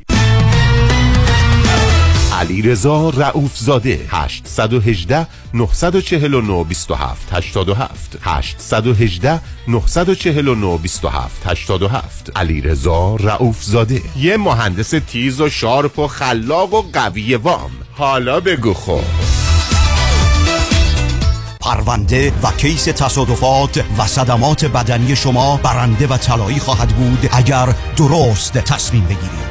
رضا رعوف زاده 818 949 27 87 818 949 27 87 علی رضا رعوف زاده یه مهندس تیز و sharp و خلاق و قوی وام. حالا بگو خب. پرونده و case تصادفات و صدمات بدنی شما برنده و طلایی خواهد بود اگر درست تصمیم بگیرید.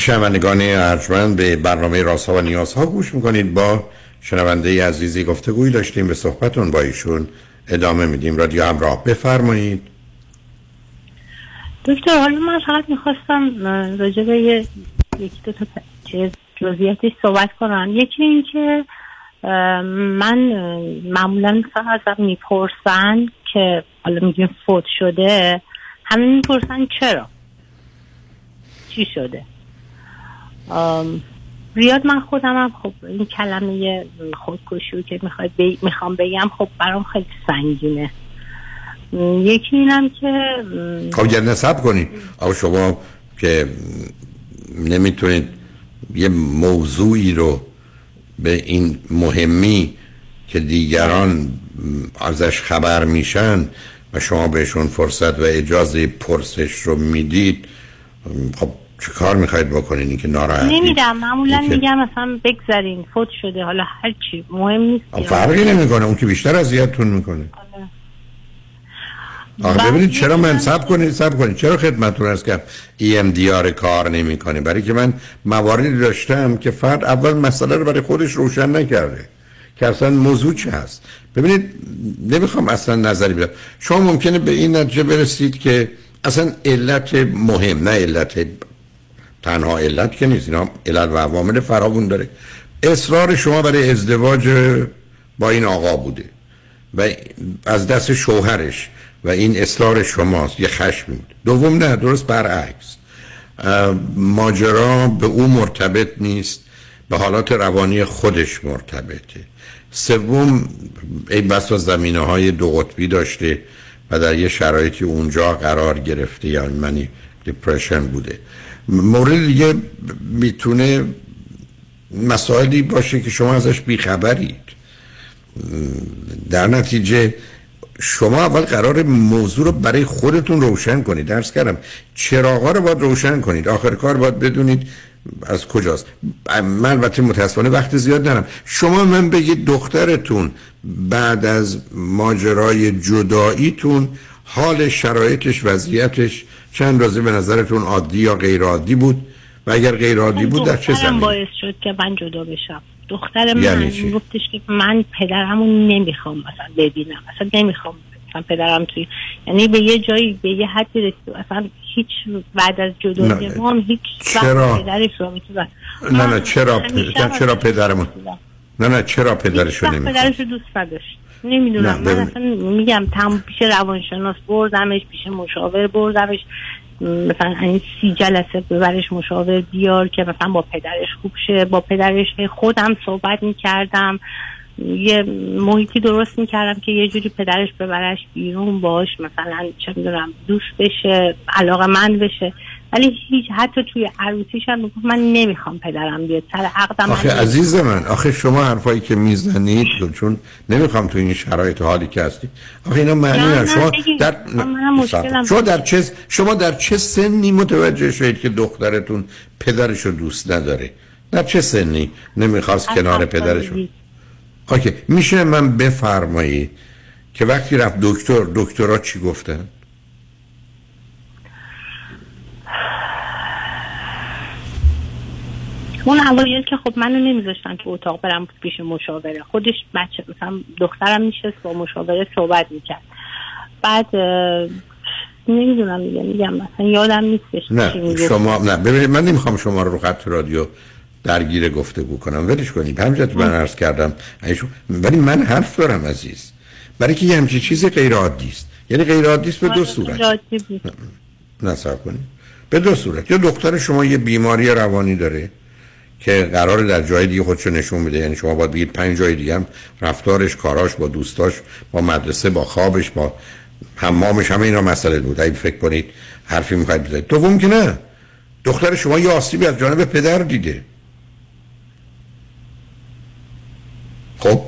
شنوندگان ارجمند به برنامه رازها و نیازها گوش می‌کنید. با شنونده عزیزی گفتگویی داشتیم به صحبتون با ایشون ادامه میدیم. رادیو همراه بفرمایید. دکتر حالا من فقط می‌خواستم راجع به یکی دو تا جزئیاتی صحبت کنم. یکی این که من معمولا مثلا ازم می‌پرسن که حالا میگیم فوت شده همه می‌پرسن چرا؟ چی شده؟ زیاد من خودم هم خب این کلمه خودکشی که می‌خواد می‌خوام بگم خب برام خیلی سنگینه. یکی اینم که خب یه نصب کنید. آقا شما که نمی‌تونید یه موضوعی رو به این مهمی که دیگران ازش خبر میشن و شما بهشون فرصت و اجازه پرسش رو می‌دید خب چه کار می‌خواید بکنید این که ناراحتی نمیدم معمولا میگم مثلا بگذارین فوت شده حالا هر چی مهم نیست فرقی نمی‌کنه اون که بیشتر اذیتتون می‌کنه. آخه بعد ببینید چرا من سب کنید سب کنید. چرا خدمتتون هست که EMDR کار نمی‌کنه. برای که من مواردی داشتم که فرد اول مسئله رو برای خودش روشن نکرده که اصلا موضوع چه هست. ببینید نمی‌خوام اصلا نظری بدم. شما ممکنه به این نتیجه برسید که اصلا علت مهم نه علت تنها علت که نیست. اینا علت و عوامل فراوون داره. اصرار شما برای ازدواج با این آقا بوده. و از دست شوهرش و این اصرار شماست. یه خشمی بود. دوم نه درست برعکس. ماجرا به او مرتبط نیست. به حالات روانی خودش مرتبطه. سوم این بسا زمینه های دو قطبی داشته و در یه شرایطی اونجا قرار گرفته. یعنی منی دیپرشن بوده. مورد دیگه می‌تونه مسائلی باشه که شما ازش بیخبرید. در نتیجه شما اول قرار موضوع رو برای خودتون روشن کنید. درس کردم چراغا رو باید روشن کنید. آخر کار باید بدونید از کجاست. من البته متاسفانه وقت زیاد دارم شما من بگید دخترتون بعد از ماجرای جداییتون حال شرایطش وضعیتش چند رازه به نظرتون عادی یا غیر عادی بود؟ و اگر غیر عادی بود در چه زمینه؟ باعث شد که من جدا بشم. دختر من یعنی؟ گفتش که من پدرمو نمی‌خوام مثلا ببینم. اصلا نمی‌خوام مثلا پدرم توی یعنی به یه جایی به یه حدی رسید. اصلا هیچ بعد از جدایی نه. ما هیچ چرا؟ پدرش رو می‌تونم نه نه چرا نه چرا پدرمون؟ نه نه چرا پدرشو وقت نمی‌خواد پدرش رو دوست نداشت. نمی‌دونم. من. اصلا میگم تم پیش روانشناس بردمش پیش مشاور بردمش. مثلا این سی جلسه ببرش مشاور بیار که مثلا با پدرش خوب شه. با پدرش خودم صحبت می‌کردم. یه محیطی درست می‌کردم که یه جوری پدرش ببرش بیرون باش مثلا چه می‌دونم دوست بشه علاقه من بشه. ولی هیچ حتی توی عروسیش هم می‌گفت من نمی‌خوام پدرم بیاد سر عقدم آخه من عزیز من آخه شما حرفایی که می‌زنید چون نمی‌خوام تو این شرایط حالی که هستی آخه اینا معنی شما. در شما در چه شما در چه سنی متوجه شدید که دخترتون پدرش رو دوست نداره؟ در چه سنی نمی‌خواست کنار پدرش. اوکی میشه من بفرمایید که وقتی رفت دکتر دکترها چی گفتن؟ اون اوایل که خب منو نمیذاشتن تو اتاق برم پیش مشاوره. خودش بچه مثلا دخترم میشست با مشاوره صحبت می‌کرد. بعد نمی‌دونم دیگه میگم مثلا یادم نیستش نه. شما نه ببینید من نمی‌خوام شما رو رو خط رادیو درگیر گفتگو کنم. ولش کنید. همجت من عرض کردم. ایشون- ولی من حرف دارم عزیز. برای که یه همچین چیزی غیر عادی است. یعنی غیر عادی است به دو صورت. جادی بود. نصب کنید. به دو صورت. یا دختر شما یه بیماری روانی داره؟ که قرار در جای دیگه خودشو نشون بده. یعنی شما باید بگید پنج جای دیگه هم رفتارش کاراش با دوستاش با مدرسه با خوابش با حمامش همه اینا مسئله بود. اگه فکر کنید حرفی می‌خواید بزنید. دوم که نه. دختر شما یه آسیبی از جانب پدر دیده. خب؟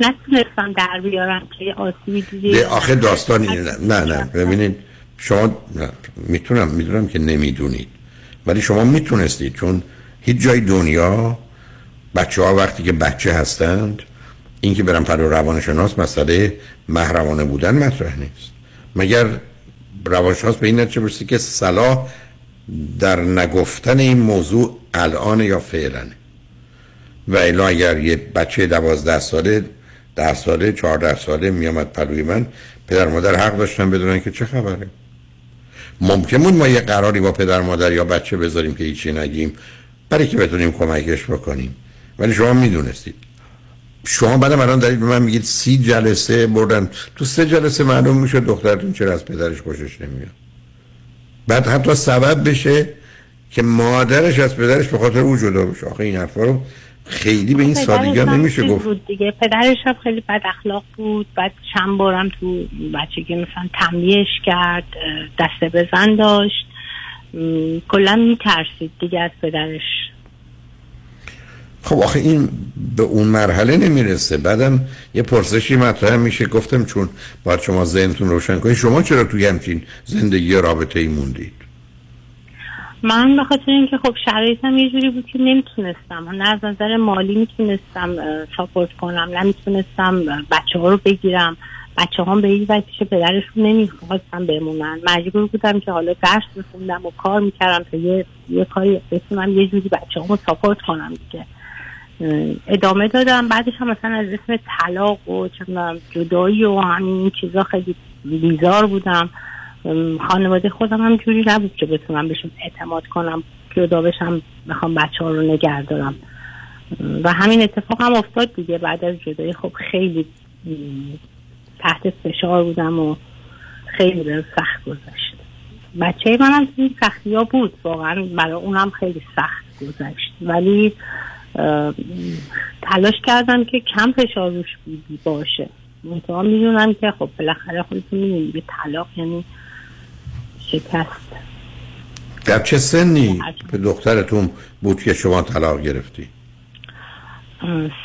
نتونستم در بیارم که آسیبی دیدی ده آخه داستان. نه نه نه. ببینید شما. می‌تونم می‌دونم که نمی‌دونید. ولی شما می‌تونستید چون هیچ جای دنیا بچه ها وقتی که بچه هستند این که برن پرو روانشناس مسئله محرمانه بودن مطرح نیست. مگر روانشناس به این نتیجه برسه که صلاح در نگفتن این موضوع الان یا فعلا؟ و الا اگر یه بچه دوازده ساله ده ساله چهارده ساله میامد پلوی من پدر مادر حق داشتن بدونن که چه خبره. ممکن بود ما یه قراری با پدر مادر یا بچه بذاریم که هیچی نگیم. برای که بتونیم کمکش بکنیم. ولی شما می‌دونستید. شما بعدم الان دارید به من میگید سی جلسه بردن. تو سه جلسه معلوم میشه دخترتون چرا از پدرش خوشش نمیاد. بعد حتی سبب بشه که مادرش از پدرش به خاطر او جدا بشه. آخه این حرفا رو خیلی به این سادگی ها نمیشه گفت. بود دیگه. پدرش هم خیلی بد اخلاق بود. بعد چند بارم تو بچگی مثلا تنبیهش کرد دسته بزن داشت. کلا میترسید دیگه از پدرش؟ خب آخه این به اون مرحله نمی‌رسه. بعدم یه پرسشی مطرح میشه. گفتم چون باید شما ذهنتون روشن کنید شما چرا توی همچین زندگی رابطه ای موندید؟ من به خاطر اینکه خب شرایطم یه جوری بود که نمی‌تونستم. نه از نظر مالی می‌تونستم ساپورت کنم نه می‌تونستم بچه ها رو بگیرم. بچه هم به هیچ وجه پیش پدرشون نمی‌خواستم بمونن. مجبور بودم که حالا درس بخوندم و کار می‌کردم تا یه, یه کاری بتونم یه جوری بچه هم رو ساپورت کنم دیگه. ادامه دادم. بعدش هم مثلا از اسم طلاق و می‌دونم جدایی و همین چیزا خیلی بیزار بودم. خانواده خودم هم جوری نبود که بتونم بهشون اعتماد کنم جدا بشم بخوام بچه ها رو نگه دارم. و همین اتفاق هم افتاد دیگه. بعد از جدایی خب خیلی تحت فشار بودم و خیلی بهم سخت گذشت. بچه من هم این سختی ها بود واقعا برای اونم خیلی سخت گذشت. ولی تلاش کردم که کم فشار روش بی- باشه. منتها می‌دونم که خب بالاخره خودتون می‌دونید یه طلاق یعنی شکست. در چه سنی به دخترتون بود که شما طلاق گرفتی؟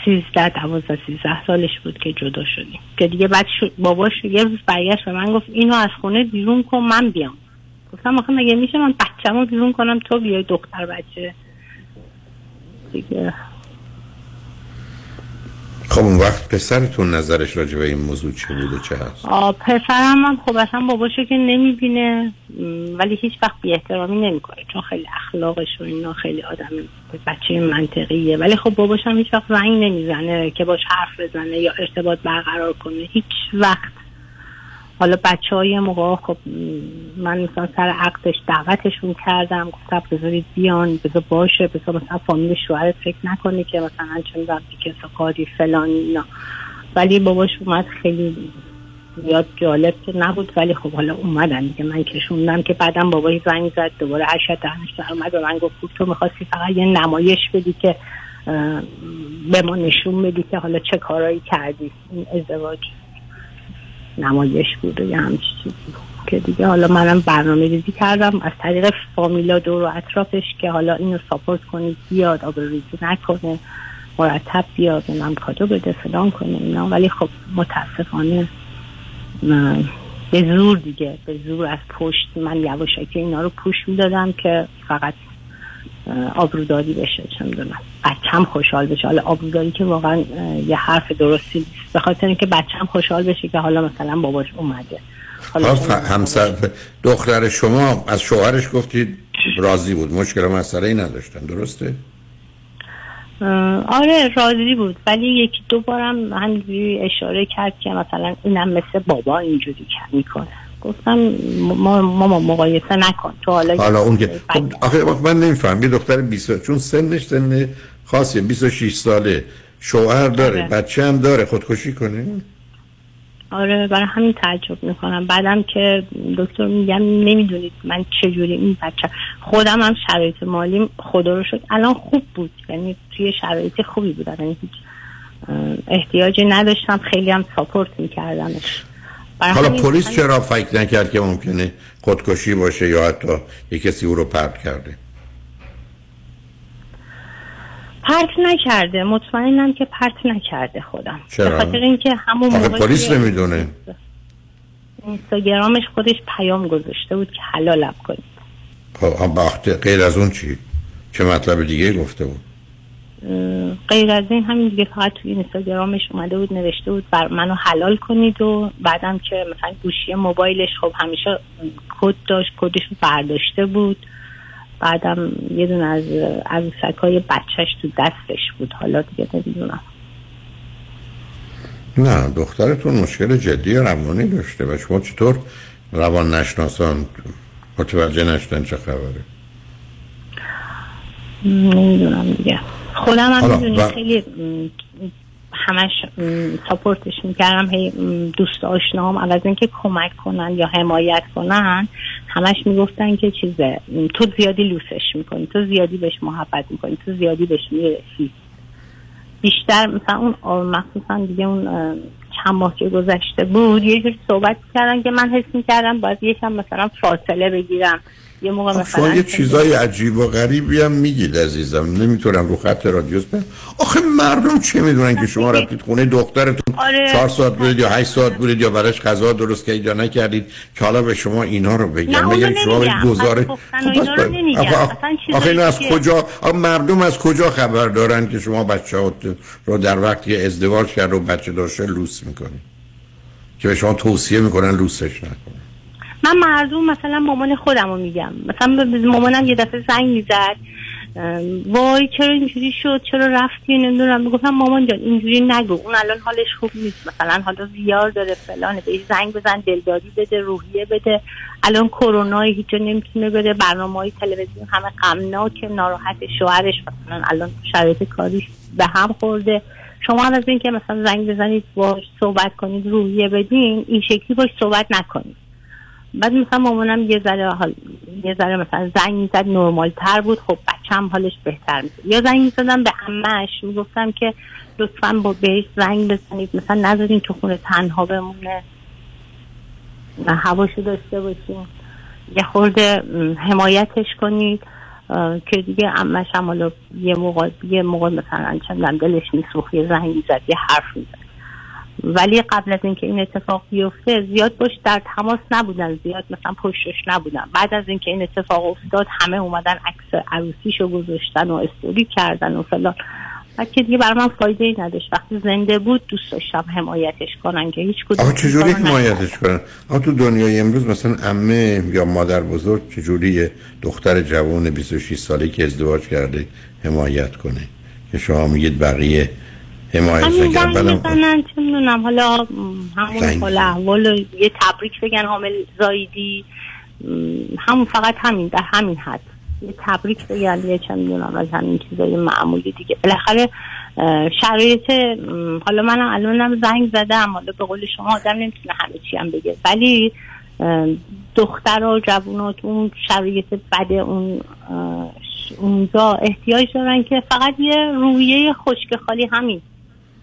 سیزده دوازده سیزده سالش بود که جدا شدیم. که دیگه بعد باباش یه روز برگشت به من گفت اینو از خونه بیرون کن من بیام. گفتم آخه مگه میشه من بچه‌مو بیرون کنم؟ تو بیای دختر بچه. دیگه خب اون وقت پسرتون نظرش راجع به این موضوع چه بوده چه هست؟ پسرم هم خب اصلا باباشو که نمی‌بینه ولی هیچ وقت بی احترامی نمی‌کنه چون خیلی اخلاقش و اینا خیلی آدم بچه منطقیه. ولی خب باباش هم هیچ وقت زنگ نمی‌زنه که باش حرف بزنه یا ارتباط برقرار کنه هیچ وقت. حالا بچه های موقع خب من مثلا سر عقدش دعوتشون کردم گفتم بذارید بیان بذار باشه بذار مثلا فامیل شوهرت فکر نکنه که مثلا چون در کاری فلان اینا. ولی باباش اومد خیلی یاد جالب که نبود ولی خب حالا اومدن دیگه. من کشوندم که بعدم بابای زنگ زد دوباره عشق دهنش در اومد و من گفت تو می‌خواستی فقط یه نمایش بدی که به ما نشون بدی که حالا چه کارایی کردی. این ازدواج. نمایش بود و یه همچین چیزی. که دیگه حالا منم برنامه ریزی کردم. از طریق فامیلا دور و اطرافش که حالا اینو ساپورت کنید بیاد آبروریزی نکنه مرتب بیاد اونم کادو بده فلان کنه اینا. ولی خب متاسفانه من به زور دیگه به زور از پشت من یواشکی اینا رو پوش می‌دادم که فقط آبروداری بشه چه می‌دونم بچم خوشحال بشه. حالا آبروداری که واقعا یه حرف درستی نیست. به خاطر اینکه بچم خوشحال بشه که حالا مثلا باباش اومده. حالا ف- همسر دختر شما از شوهرش گفتید راضی بود. مشکل و مسئله ای نداشتن. درسته؟ آره راضی بود. ولی یکی دو بارم همینجوری اشاره کرد که مثلا اینم مثل بابا اینجوری می‌کنه. گفتم ما ماما مقایسه نکن. تو حالا حالا اون که خب آخه من نمیفهم. یه دختر 20 چون سنش سن خاصیه. 26 ساله. شوهر داره. آره. بچه هم داره. خودکشی کنه آره برای همین تعجب می‌کنم. بعدم که دکتر میگم نمی‌دونید من چجوری این بچه خودم هم شرایط مالیم خدا رو شد الان خوب بود. یعنی توی شرایط خوبی بودم. یعنی هیچ احتیاجی نداشتم. خیلی هم ساپورت میکردمش. حالا پلیس چرا فکر نکرد که ممکنه خودکشی باشه یا حتی یه کسی او رو پرت کرده؟ پرت نکرده. مطمئنم که پرت نکرده خودم. چرا؟ به خاطر اینکه همون موقع پلیس نمی‌دونه. اینستاگرامش خودش پیام گذاشته بود که حلالم کنید. خب غیر از اون چی؟ چه مطلب دیگه گفته بود؟ غیر از این همین دیگه فقط توی اینستاگرامش اومده بود نوشته بود بر منو حلال کنید و بعدم که مثلا گوشی موبایلش خب همیشه کد داشت کدش رو برداشته بود. بعدم یه دونه از عروسک های بچهش تو دستش بود. حالا دیگه نمی‌دونم. نه دخترتون مشکل جدی روانی داشته و شما چطور روان نشناسان متوجه نشدن چه خبره؟ نمی‌دونم دیگه. خودم هم می‌دونی خیلی همش ساپورتش می‌کردم هی دوست آشنام عوض اینکه کمک کنن یا حمایت کنن همش می‌گفتن که چیزه تو زیادی لوسش می‌کنی تو زیادی بهش محبت می‌کنی تو زیادی بهش می‌رسی. بیشتر مثلا اون مخصوصا دیگه اون چند ماه که گذشته بود یه جور صحبت کردن که من حس می‌کردم باید یکم مثلا فاصله بگیرم. یه موقع شما مثلا یه چیزای عجیب و غریبی هم میگید عزیزم. نمی‌تونم رو خط رادیوس بگم آخه مردم چه می‌دونن که شما رفتید خونه دخترتون آره. چهار ساعت بودید یا هشت ساعت بودید یا براش غذا درست کردید یا نکردید که حالا به شما اینا رو بگم بگم شما. گزاره اینا نمیگم. آخه- اینو از کجا مردم از کجا خبر دارن که شما بچه رو در وقتی ازدواج کرد و بچه داشته لوس می‌کنید که به شما توصیه می‌کنن لوسش نکنید من مردم مثلا مامان خودم رو میگم. مثلا مامانم یه دفعه زنگ می‌زد. وای چرا اینجوری شد؟ چرا رفتی؟ نمی‌دونم. می‌گفتم مامان جان اینجوری نگو. اون الان حالش خوب نیست. مثلا حالا زیار داره فلانه. بهش زنگ بزن دلداری بده روحیه بده. الان کرونا هیچ نمی‌تونه بره. برنامه های تلویزیون همه غمناک ناراحت شوهرش مثلا الان شرایط کاریش به هم خورده. شما هم از اینکه مثلا زنگ بزنید باش صحبت کنید روحیه بدین این شکلی باش صحبت نکنید. بعد مثلا مامانم یه ذره حال یه ذره مثلا زنگ می‌زد نرمال تر بود. خب بچم حالش بهتر می‌شد. یا زنگ می‌زدم به عمش می‌گفتم که لطفا با بهش زنگ بزنید. مثلا نذارین تو خونه تنها بمونه. نه هواشو داشته باشیم یه خورده حمایتش کنید. که دیگه عمش هم حالا یه موقع یه موقع مثلا می‌دونم دلش میسوخت یه زنگ می‌زد یه حرف می‌زد. ولی قبل از اینکه این اتفاق بیفته زیاد باش در تماس نبودن زیاد مثلا پشتش نبودن. بعد از اینکه این اتفاق افتاد همه اومدن عکس عروسیشو گذاشتن و استوری کردن و فلان. بعد که دیگه برای من فایده ای نداشت. وقتی زنده بود دوست داشتم حمایتش کنن که هیچ کدوم چجوری حمایتش کنن؟ آقا تو دنیای امروز مثلا عمه یا مادر بزرگ چجوری دختر جوان 26 ساله که ازدواج کرده حمایت کنه؟ که شما میگید بقیه زنگ بعدم می‌زنن چه می‌دونم حالا همون حال احوال یه تبریک بگن حامل زایدی. همون فقط همین در همین حد. یه تبریک بگن یه چه می‌دونم از همین چیزای معمولی دیگه. بالاخره شرایط حالا منم الانم زنگ زدم حالا به قول شما آدم نمی‌تونه همه چی هم بگه. ولی دختر و جوانات اون شرایط بد اون اونجا احتیاج دارن که فقط یه رویه خشک خالی همین.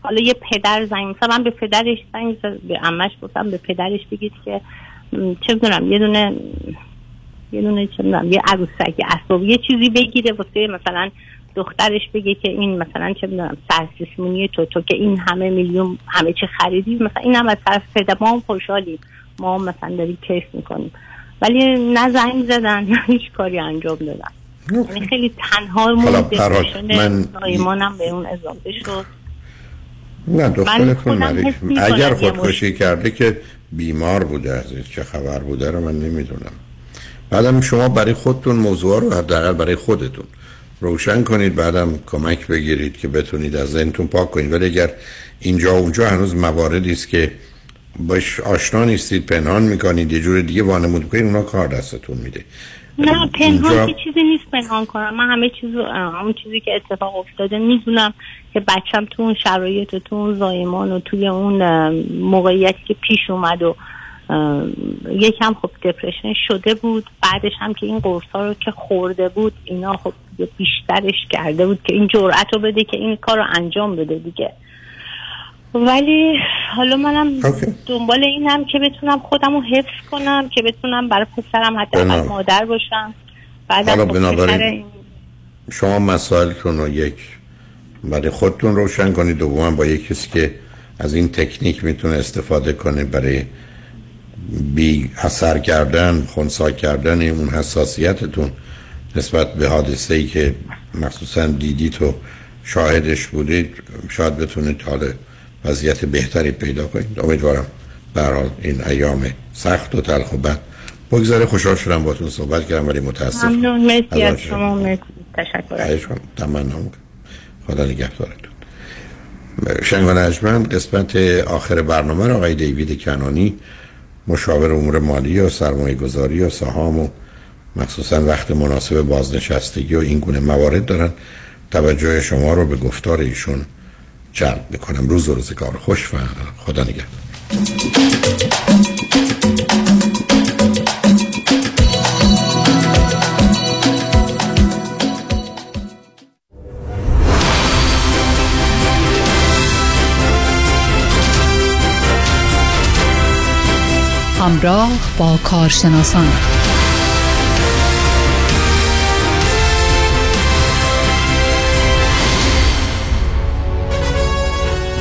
حالا یه پدر زنگ مثلا من به پدرش زنگ زد- به عمش گفتم به پدرش بگید که چه می‌دونم یه دونه یه دونه چه می‌دونم یه عروسک یه اسباب یه چیزی بگیره واسه مثلا دخترش بگه که این مثلا چه می‌دونم سرسیسمونی تو تو که این همه میلیون همه چی خریدی مثلا این هم از طرف پدر. ما هم خوشحالیم. ما هم مثلا داریم کیف می‌کنیم. ولی نه زنگ زدن نه هیچ کاری انجام دادن. یعنی خیلی تنها حالا مون پرات، من- به اون اضافه شد. نه دخترتون مریض. اگر خودکشی کرده که بیمار بوده عزیز چه خبر بوده رو من نمی‌دونم. بعدم شما برای خودتون موضوع رو حداقل برای خودتون روشن کنید بعدم کمک بگیرید که بتونید از ذهنتون پاک کنید. ولی اگر اینجا و اونجا هنوز مواردی است که باش آشنا نیستید پنهان می‌کنید یه جور دیگه وانمود می‌کنید اونا کار دستتون میده. نه پنهان که چیزی نیست پنهان کنم. من همه چیزو اه، همون چیزی که اتفاق افتاده می‌دونم که بچم تو اون شرایط و تو اون زایمان و توی اون موقعیتی که پیش اومد و یکم خب دپرشن شده بود. بعدش هم که این قرص ها رو که خورده بود اینا خب بیشترش کرده بود که این جرأت رو بده که این کار رو انجام بده دیگه. ولی حالا منم دنبال اینم که بتونم خودم رو حفظ کنم که بتونم برای پسرم حتی مادر باشم. بعدم حالا خب بنابراین شما مسائلتون رو یک برای خودتون روشن کنید دوما با یک کسی که از این تکنیک می‌تونه استفاده کنه برای بی اثر کردن خونسا کردن اون حساسیتتون نسبت به حادثه ای که مخصوصا دیدید و شاهدش بودید شاید بتونید حال وضعیت بهتری پیدا کنید. امیدوارم به هر حال این ایام سخت و تلخ و بد بگذاره خوشحال شدم باتون صحبت کردم ولی متاسفم ممنون. مرسی از شما. مرسی. تشکر. تمنا خدا نگهدارتون. شنگان قسمت آخر برنامه را آقای دیوید کنانی مشاور امور مالی و سرمایه گذاری و سهام و مخصوصا وقت مناسب بازنشستگی و این گونه موارد دارن. توجه شما رو به گفتار ایشون جلب می‌کنم. روز و روزگار. خوش و خدا نگهدار. همراه با کارشناسان.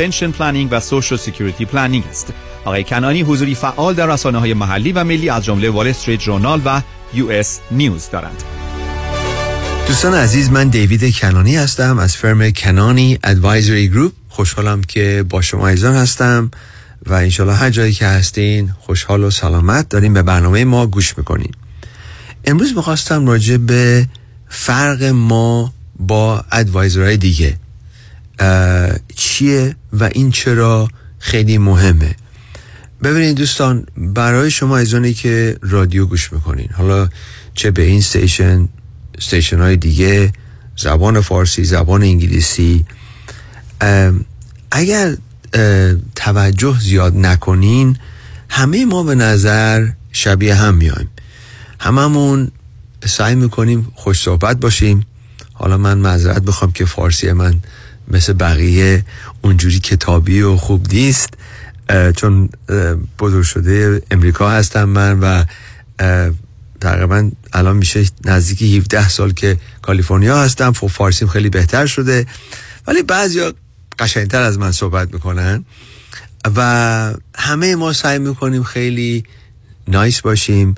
pension planning و Social Security planning است. آقای کنانی حضوری فعال در رسانه های محلی و ملی از جمله Wall Street Journal و US News دارند. دوستان عزیز من دیوید کنانی هستم از firm کنانی Advisory Group خوشحالم که با شما عزیزان هستم و انشالله هر جایی که هستین خوشحال و سلامت داریم به برنامه ما گوش می‌کنین امروز می‌خواستم راجع به فرق ما با advisor های دیگه چیه و این چرا خیلی مهمه. ببینید دوستان برای شما عزیزانی که رادیو گوش می‌کنین حالا چه به این station station های دیگه زبان فارسی زبان انگلیسی اگر توجه زیاد نکنین همه ما به نظر شبیه هم میایم. هممون سعی می‌کنیم خوش صحبت باشیم. حالا من معذرت بخوام که فارسی من مثل بقیه اونجوری کتابی و خوب نیست چون بزرگ شده امریکا هستم من و تقریبا الان میشه نزدیکی 17 سال که کالیفرنیا هستم فو فارسیم خیلی بهتر شده ولی بعضیا قشنگتر از من صحبت می‌کنن و همه ما سعی می‌کنیم خیلی نایس باشیم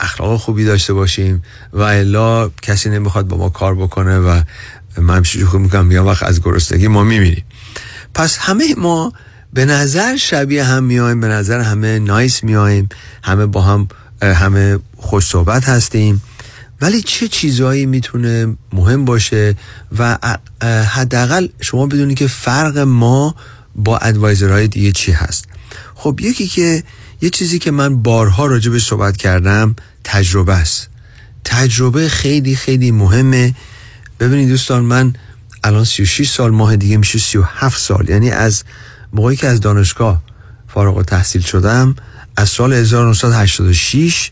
اخلاق خوبی داشته باشیم و الا کسی نمی‌خواد با ما کار بکنه و من خوب می‌کنم یا وقت از گرستگی ما میمیریم. پس همه ما به نظر شبیه هم میایم به نظر همه نایس میایم همه با هم همه خوش صحبت هستیم. ولی چه چیزهایی می‌تونه مهم باشه و حداقل شما بدونید که فرق ما با ادوایزرهای دیگه چی هست. خب یکی که یه چیزی که من بارها راجع به صحبت کردم تجربه است. تجربه خیلی خیلی مهمه. ببینید دوستان من الان 36 سال ماه دیگه میشه 37 سال. یعنی از موقعی که از دانشگاه فارغ و تحصیل شدم از سال 1986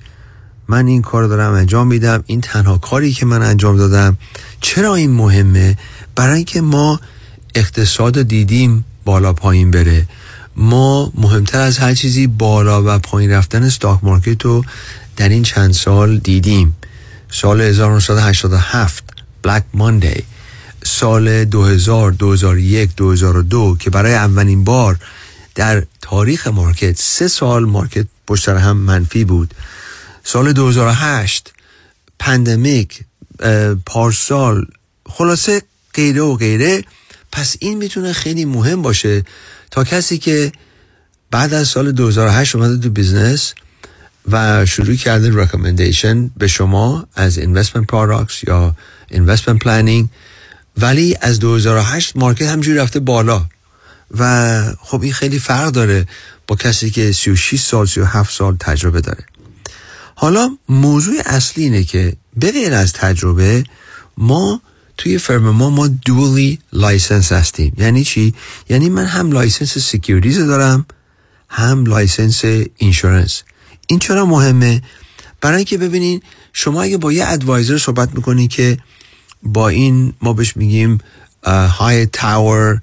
من این کار دارم انجام میدم. این تنها کاری که من انجام دادم. چرا این مهمه؟ برای اینکه ما اقتصاد دیدیم بالا پایین بره. ما مهمتر از هر چیزی بالا و پایین رفتن استاک مارکت رو در این چند سال دیدیم. سال 1987 بلک ماندی سال 2000 2001 2002 که برای اولین بار در تاریخ market سه سال market پشت هم منفی بود. سال 2008 pandemic پارسال خلاصه غیره و غیره. پس این می‌تونه خیلی مهم باشه تا کسی که بعد از سال 2008 اومده تو business و شروع کرده recommendation به شما از investment products یا investment planning ولی از 2008 مارکت همینجوری رفته بالا و خب این خیلی فرق داره با کسی که 36 سال 37 سال تجربه داره حالا موضوع اصلی اینه که به از تجربه ما توی firm ما ما dually licensed هستیم یعنی چی؟ یعنی من هم license securities دارم هم license insurance این چرا مهمه؟ برای اینکه ببینین شما اگه با یه advisor صحبت می‌کنین که با این ما بهش میگیم high tower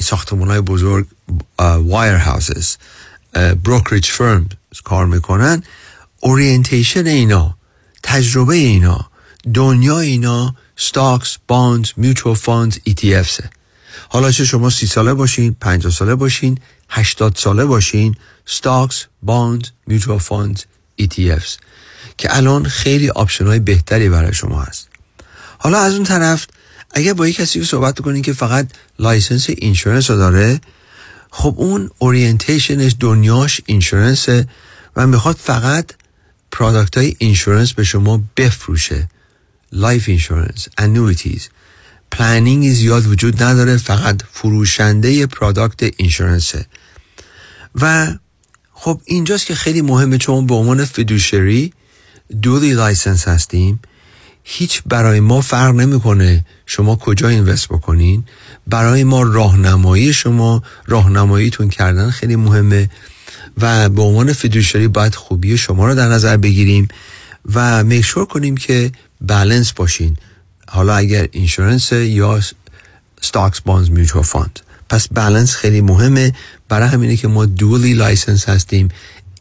ساختمون های بزرگ wirehouses brokerage firm کار می‌کنن. orientation اینا تجربه اینا دنیا اینا stocks، bonds، mutual funds، ETFs حالا چه شما سی ساله باشین، 50 ساله باشین، 80 ساله باشین stocks، bond، mutual funds، ETFs که الان خیلی option های بهتری برای شما هست. حالا از اون طرف اگر با یک کسی صحبت کنین که فقط license insurance رو داره خب اون orientation ش دنیاش insurance ه و می‌خواد فقط product های insurance به شما بفروشه. life insurance annuities planning زیاد وجود نداره فقط فروشنده product insurance ه. و خب اینجاست که خیلی مهمه چون به عنوان fiduciary dually licensed هستیم. هیچ برای ما فرق نمی‌کنه شما کجا invest بکنین. برای ما راهنمایی شما راهنماییتون کردن خیلی مهمه و به عنوان fiduciary باید خوبی شما رو در نظر بگیریم و make sure کنیم که بالانس باشین. حالا اگر insurance یا stocks bonds mutual fund پس بالانس خیلی مهمه. برای همینه که ما dually licensed هستیم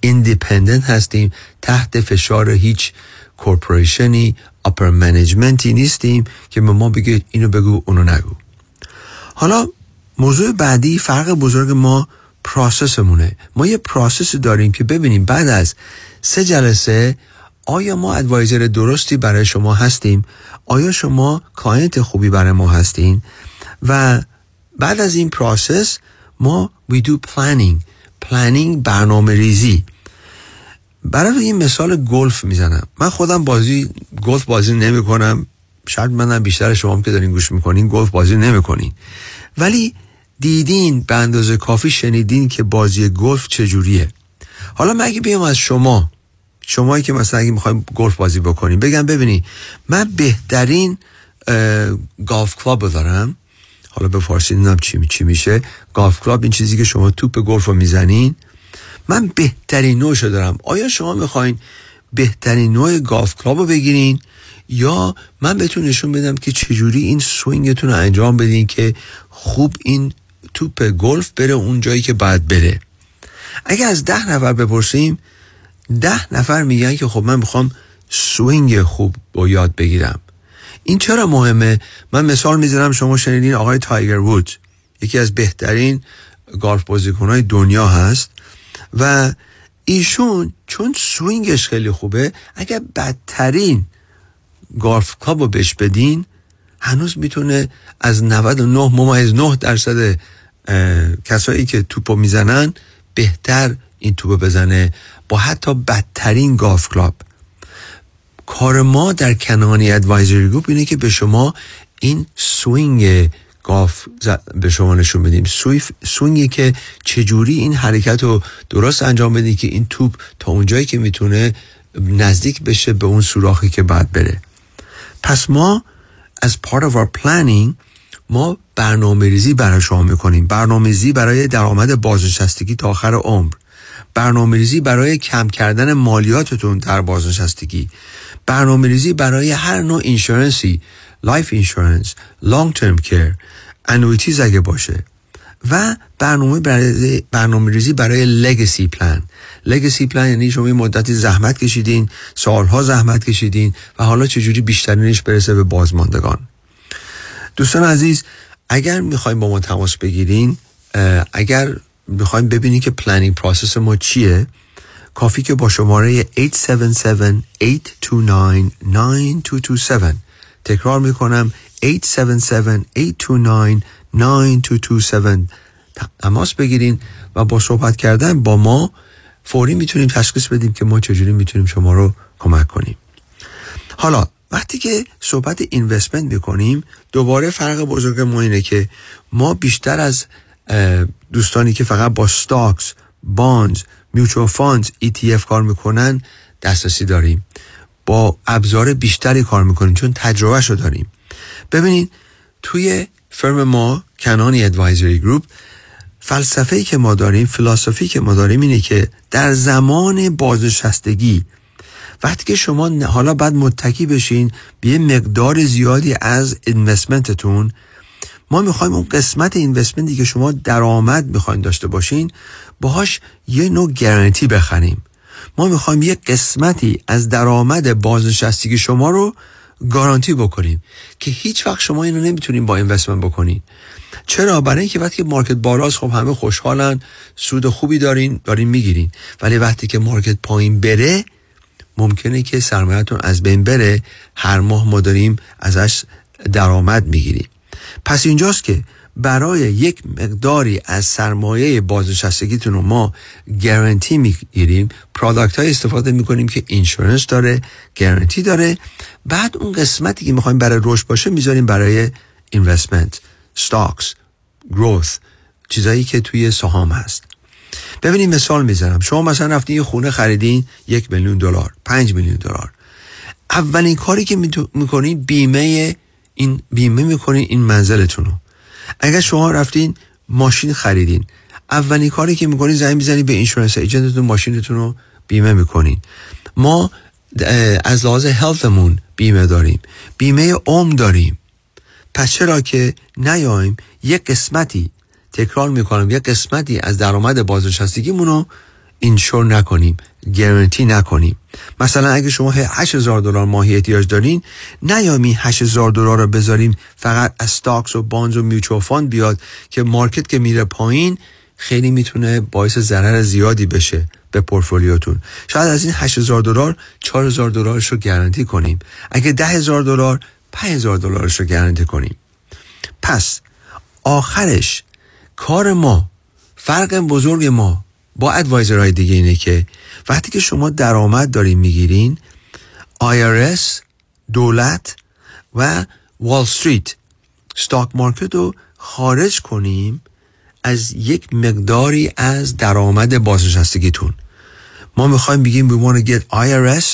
independent هستیم تحت فشار هیچ corporation ی upper management ی نیستیم که به ما بگه اینو بگو اونو نگو. حالا موضوع بعدی فرق بزرگ ما process مونه ما یه process داریم که ببینیم بعد از سه جلسه آیا ما advisor درستی برای شما هستیم؟ آیا شما client خوبی برای ما هستین؟ و بعد از این process ما we do planning. Planning برنامه ریزی برای این مثال گلف می‌زنم. من خودم بازی گلف بازی نمی کنم شاید منم بیشتر شما که دارین گوش می‌کنین گلف بازی نمی کنین ولی دیدین به اندازه کافی شنیدین که بازی گلف چجوریه. حالا من اگه بیام از شما شمایی که مثلا اگه می‌خوایم گلف بازی بکنیم بگم ببینین من بهترین golf club دارم. حالا به فارسی نمی‌دونم چی چی میشه. golf club این چیزی که شما توپ گلف رو می‌زنین. من بهترین نوعشو دارم. آیا شما می‌خواین بهترین نوع golf club رو بگیرین؟ یا من بهتون نشون بدم که چجوری این swing تون رو انجام بدین که خوب این توپ گلف بره اون جایی که باید بره. اگر از ده نفر بپرسیم ده نفر میگن که خب من می‌خوام swing خوب رو یاد بگیرم. این چرا مهمه؟ من مثال می‌زنم شما شنیدین آقای تایگر وود یکی از بهترین golf بازیکنهای دنیا هست. و ایشون چون swing ش خیلی خوبه اگر بدترین golf club رو بهش بدین هنوز می‌تونه از 99 ممیز 9 درصد کسایی که توپو می‌زنن بهتر این توپو بزنه با حتی بدترین golf club کار ما در کنانی Advisory Group اینه که به شما این swing golf به شما نشون بدیم. swing ی که چجوری این حرکت رو درست انجام بدیم که این توپ تا اونجایی که می‌تونه نزدیک بشه به اون سوراخی که باید بره. پس ما از part of our planning ما برنامه ریزی برای شما می‌کنیم. برنامه ریزی برای درآمد بازنشستگی تا آخر عمر. برنامه ریزی برای کم کردن مالیاتتون در بازنشستگی. برنامه ریزی برای هر نوع insurance ی life insurance long term care annuities اگه باشه. و برنامه برای برنامه ریزی برای legacy plan legacy plan یعنی شما این مدتی زحمت کشیدین سالها زحمت کشیدین و حالا چجوری بیشترینش برسه به بازماندگان. دوستان عزیز اگر می‌خوایم با ما تماس بگیرین اگر می‌خوایم ببینید که planning process ما چیه کافی که با شماره 877-829-9227 تکرار می‌کنم. 877-829-9227 تماس بگیرین و با صحبت کردن با ما فوری می‌تونیم تشخیص بدیم که ما چجوری می‌تونیم شما رو کمک کنیم. حالا وقتی که صحبت investment می‌کنیم دوباره فرق بزرگ ما اینه که ما بیشتر از دوستانی که فقط با stocks bonds mutual funds ETF کار می‌کنن دسترسی داریم. با ابزار بیشتری کار می‌کنیم چون تجربه شو داریم. ببینید توی فرم ما کنانی ادوایزری گروپ فلسفه‌ای که ما داریم فلسفی که ما داریم اینه که در زمان بازنشستگی وقتی که شما حالا بعد متکی بشین به یه مقدار زیادی از اینوستمنتتون ما می‌خوایم اون قسمت اینوستمنتی که شما درآمد می‌خواین داشته باشین باهاش یه نوع گارانتی بخریم. ما می‌خوایم یه قسمتی از درآمد بازنشستگی شما رو گارانتی بکنیم که هیچ وقت شما اینو نمی‌تونیم با investment بکنین. چرا؟ برای اینکه وقتی که market بالاست خب همه خوشحالن سود خوبی دارین دارین می‌گیرین. ولی وقتی که market پایین بره ممکنه که سرمایهتون از بین بره. هر ماه ما داریم ازش درآمد می‌گیریم. پس اینجاست که برای یک مقداری از سرمایه بازنشستگیتون رو ما گارانتی می‌گیریم. product های استفاده می‌کنیم که insurance داره گارانتی داره. بعد اون قسمتی که می‌خوایم برای رشد باشه می‌ذاریم برای اینوستمنت stocks growth چیزایی که توی سهام هست. ببینیم مثال می‌زنم. شما مثلا رفتین یه خونه خریدین یک میلیون دلار پنج میلیون دلار. اولین کاری که می‌کنین بیمه این بیمه می‌کنین این منزلتون رو. اگر شما رفتین ماشین خریدین اولین کاری که می‌کنین زنگ می‌زنین به اینشورنس ایجنتتون ماشینتون رو بیمه می‌کنین. ما از لحاظ health مون بیمه داریم بیمه عمر داریم. پس چرا که نیایم یک قسمتی تکرار می‌کنم یک قسمتی از درآمد بازنشستگیمون رو insure نکنیم گارانتی نکنیم. مثلا اگه شما 8000 دلار ماهی احتیاج دارین نیایم 8000 دلار رو بذاریم فقط از stocks و bonds و mutual fund بیاد که market که میره پایین خیلی می‌تونه باعث ضرر زیادی بشه به پورتفولیوتون. شاید از این 8000 دلار 4000 دلارش رو گارانتی کنیم. اگه 10000 دلار 5000 دلارش رو گارانتی کنیم. پس آخرش کار ما فرق بزرگ ما با ادوایزرهای دیگه اینه که وقتی که شما درآمد دارین می‌گیرین IRS دولت و وال استریت stock market رو خارج کنیم از یک مقداری از درآمد بازنشستگیتون. ما می‌خوایم بگیم we want to get IRS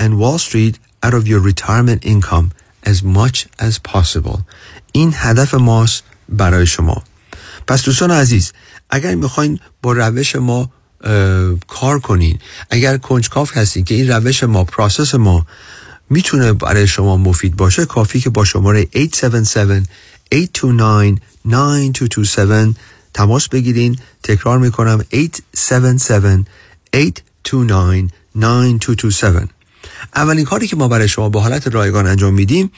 and Wall Street out of your retirement income as much as possible. این هدف ماست برای شما. پس دوستان عزیز اگر می‌خواین با روش ما کار کنین. اگر کنجکاو هستین که این روش ما process ما می‌تونه برای شما مفید باشه کافی که با شماره 877 829 9227 تماس بگیرین. تکرار می‌کنم 877 829 9227 اولین کاری که ما برای شما با حالت رایگان انجام میدیم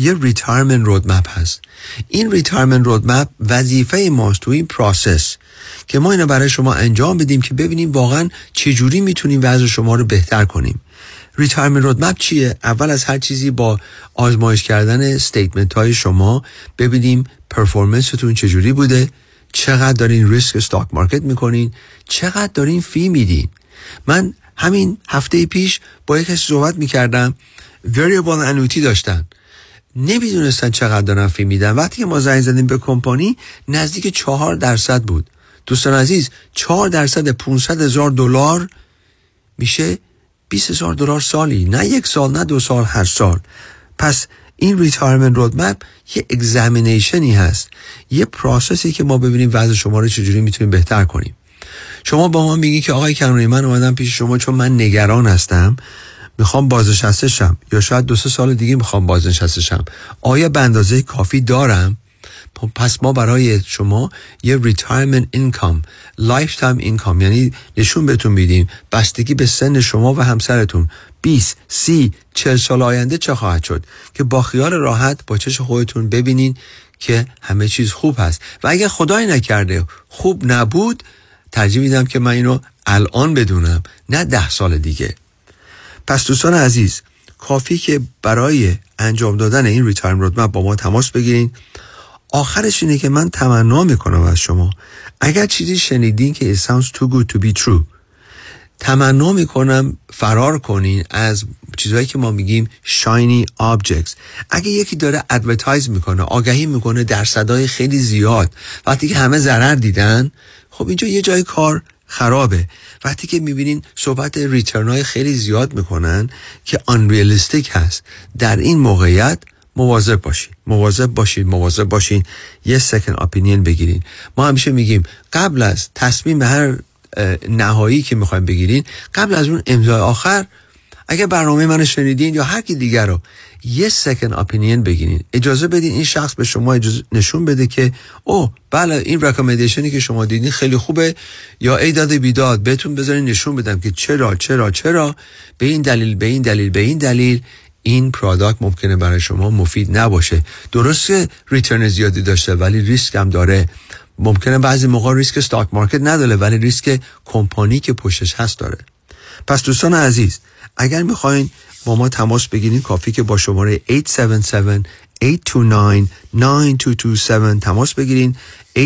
یه retirement roadmap هست. این retirement roadmap وظیفه ماست تو این process که ما اینو برای شما انجام بدیم که ببینیم واقعا چجوری می‌تونیم وضع شما رو بهتر کنیم. retirement roadmap چیه؟ اول از هر چیزی با آزمایش کردن statement های شما ببینیم performance تون چجوری بوده چقدر دارین ریسک stock market می‌کنین چقدر دارین fee میدین. من همین هفته پیش با یک کسی صحبت می‌کردم variable annuity داشتن. نمی‌دونستن چقدر دارن fee میدن. وقتی که ما زنگ زدیم به کمپانی نزدیک چهار درصد بود. دوستان عزیز چهار درصد 500 هزار دلار میشه 20 هزار دلار سالی. نه یک سال نه دو سال هر سال. پس این retirement roadmap یه examination ی هست. یه process ی که ما ببینیم وضع شما رو چجوری می‌تونیم بهتر کنیم. شما با ما میگی که آقای کنونی من اومدم پیش شما چون من نگران هستم. می‌خوام بازنشسته شم. یا شاید دو سه سال دیگه می‌خوام بازنشسته شم. آیا به اندازه کافی دارم؟ پس ما برای شما یه retirement income lifetime income یعنی نشون بهتون میدیم بستگی به سن شما و همسرتون. 20 30 40 سال آینده چه خواهد شد؟ که با خیال راحت با چش خودتون ببینین که همه چیز خوب هست. و اگر خدای نکرده خوب نبود ترجیح میدم که من اینو الان بدونم نه ده سال دیگه. پس دوستان عزیز کافی که برای انجام دادن این retirement roadmap با ما تماس بگیرین. آخرش اینه که من تمنا می‌کنم از شما. اگر چیزی شنیدین که it sounds too good to be true تمنا می‌کنم فرار کنین از چیزهایی که ما میگیم shiny objects. اگه یکی داره advertise می‌کنه آگهی می‌کنه درصدهای خیلی زیاد وقتی که همه ضرر دیدن خب اینجا یه جای کار خرابه. وقتی که می‌بینین صحبت return های خیلی زیاد می‌کنن که unrealistic هست در این موقعیت مواظب باشین. مواظب باشین مواظب باشین. یه سکن اپینین بگیرین. ما همیشه میگیم قبل از تصمیم هر نهایی که می‌خوایم بگیرین قبل از اون امضای آخر اگه برنامه من شنیدین یا هر کی دیگر رو یه سکن اپینین بگیرین اجازه بدین این شخص به شما اجازه نشون بده که او بله این رکامندیشنی که شما دیدین خیلی خوبه. یا ای داده بیداد بهتون بذارین نشون بدم که چرا چرا چرا؟ به این دلیل به این دلیل به این دلیل این product ممکنه برای شما مفید نباشه. درسته return زیادی داشته ولی ریسک هم داره. ممکنه بعضی موقع ریسک stock market نداره ولی ریسک کمپانی که پشتش هست داره. پس دوستان عزیز اگر می‌خواین با ما تماس بگیرین کافی که با شماره 877 829-9227 تماس بگیرین. 877-829-9227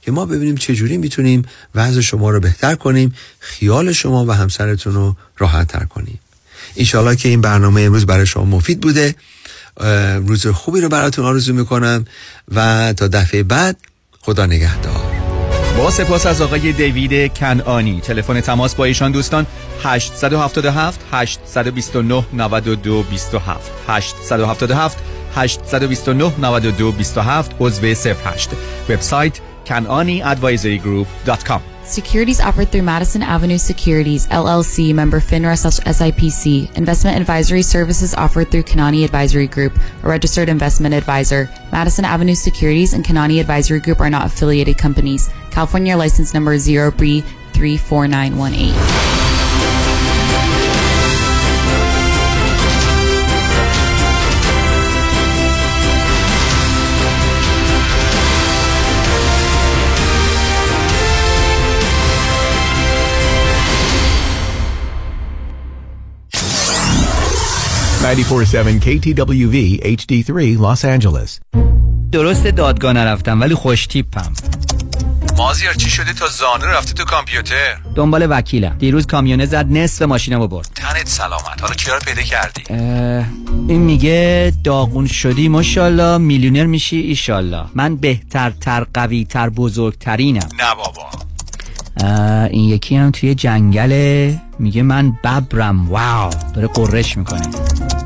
که ما ببینیم چجوری می‌تونیم وضع شما رو بهتر کنیم خیال شما و همسرتون رو راحت تر کنیم. انشالله که این برنامه امروز برای شما مفید بوده. روز خوبی رو براتون آرزو می‌کنم و تا دفعه بعد خدا نگهدار. با سپاس از آقای دیوید کنعانی تلفن تماس با ایشان دوستان 877 829 92 27 877 829 92 27 عضو 08 وبسایت kananiadvisorygroup.com Securities offered through Madison Avenue Securities, LLC, member FINRA SIPC. Investment advisory services offered through Kanani Advisory Group, a registered investment advisor. Madison Avenue Securities and Kanani Advisory Group are not affiliated companies. California license number 0B34918. 947 KTWV HD3 Los Angeles. درست دادگاه نرفتم ولی خوش تیپم مازیار چی شده تا زانو رفته تو کامپیوتر؟ دنبال وکیلم. دیروز کامیونه زد نصف ماشینمو برد. تنت سلامت. حالا کیا رو پیدا کردی؟ این میگه داغون شدی ماشاءالله. میلیونر میشی ایشالله من بهترتر قویتر بزرگترینم. نه بابا. این یکی هم توی جنگله میگه من ببرم. واو. داره قررش می‌کنه.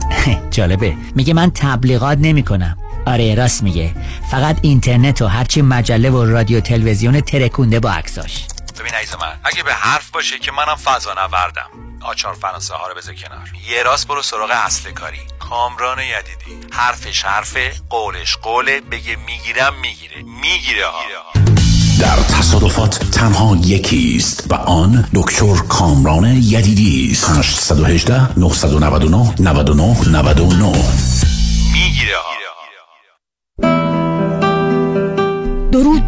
[LAUGHS] جالبه. میگه من تبلیغات نمی‌کنم. آره راست میگه. فقط اینترنت و هرچی مجله و رادیو تلویزیون ترکونده با عکساش. ببین عزیز من اگه به حرف باشه که منم فضا نوردم. آچار فرانسه ها رو بذار کنار. یه راست برو سراغ اصل کاری. کامران یدیدی. حرفش حرفه قولش قوله بگه می‌گیرم می‌گیره. می‌گیره ها. در تصادفات تنها یکی است و آن دکتر کامران یدیدی است. 818 999 99 99 می‌گیره درود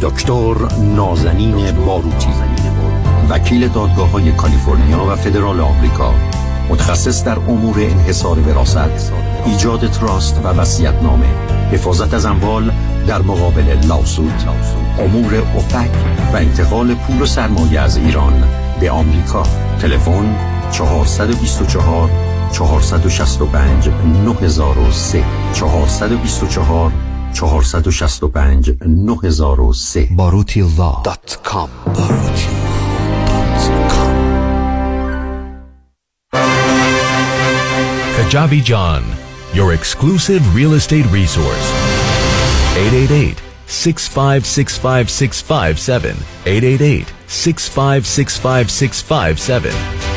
دکتر نازنین باروتی وکیل دادگاه های کالیفرنیا و فدرال آمریکا متخصص در امور انحصار وراثت ایجاد تراست و نامه حفاظت از اموال در مقابل لاسود امور افک و انتقال پول و سرمایه از ایران به آمریکا. تلفن 424 465 9003 424 465 9003 باروتی دات کام Kajabi John, your exclusive real estate resource. 888 6565657 888 6565657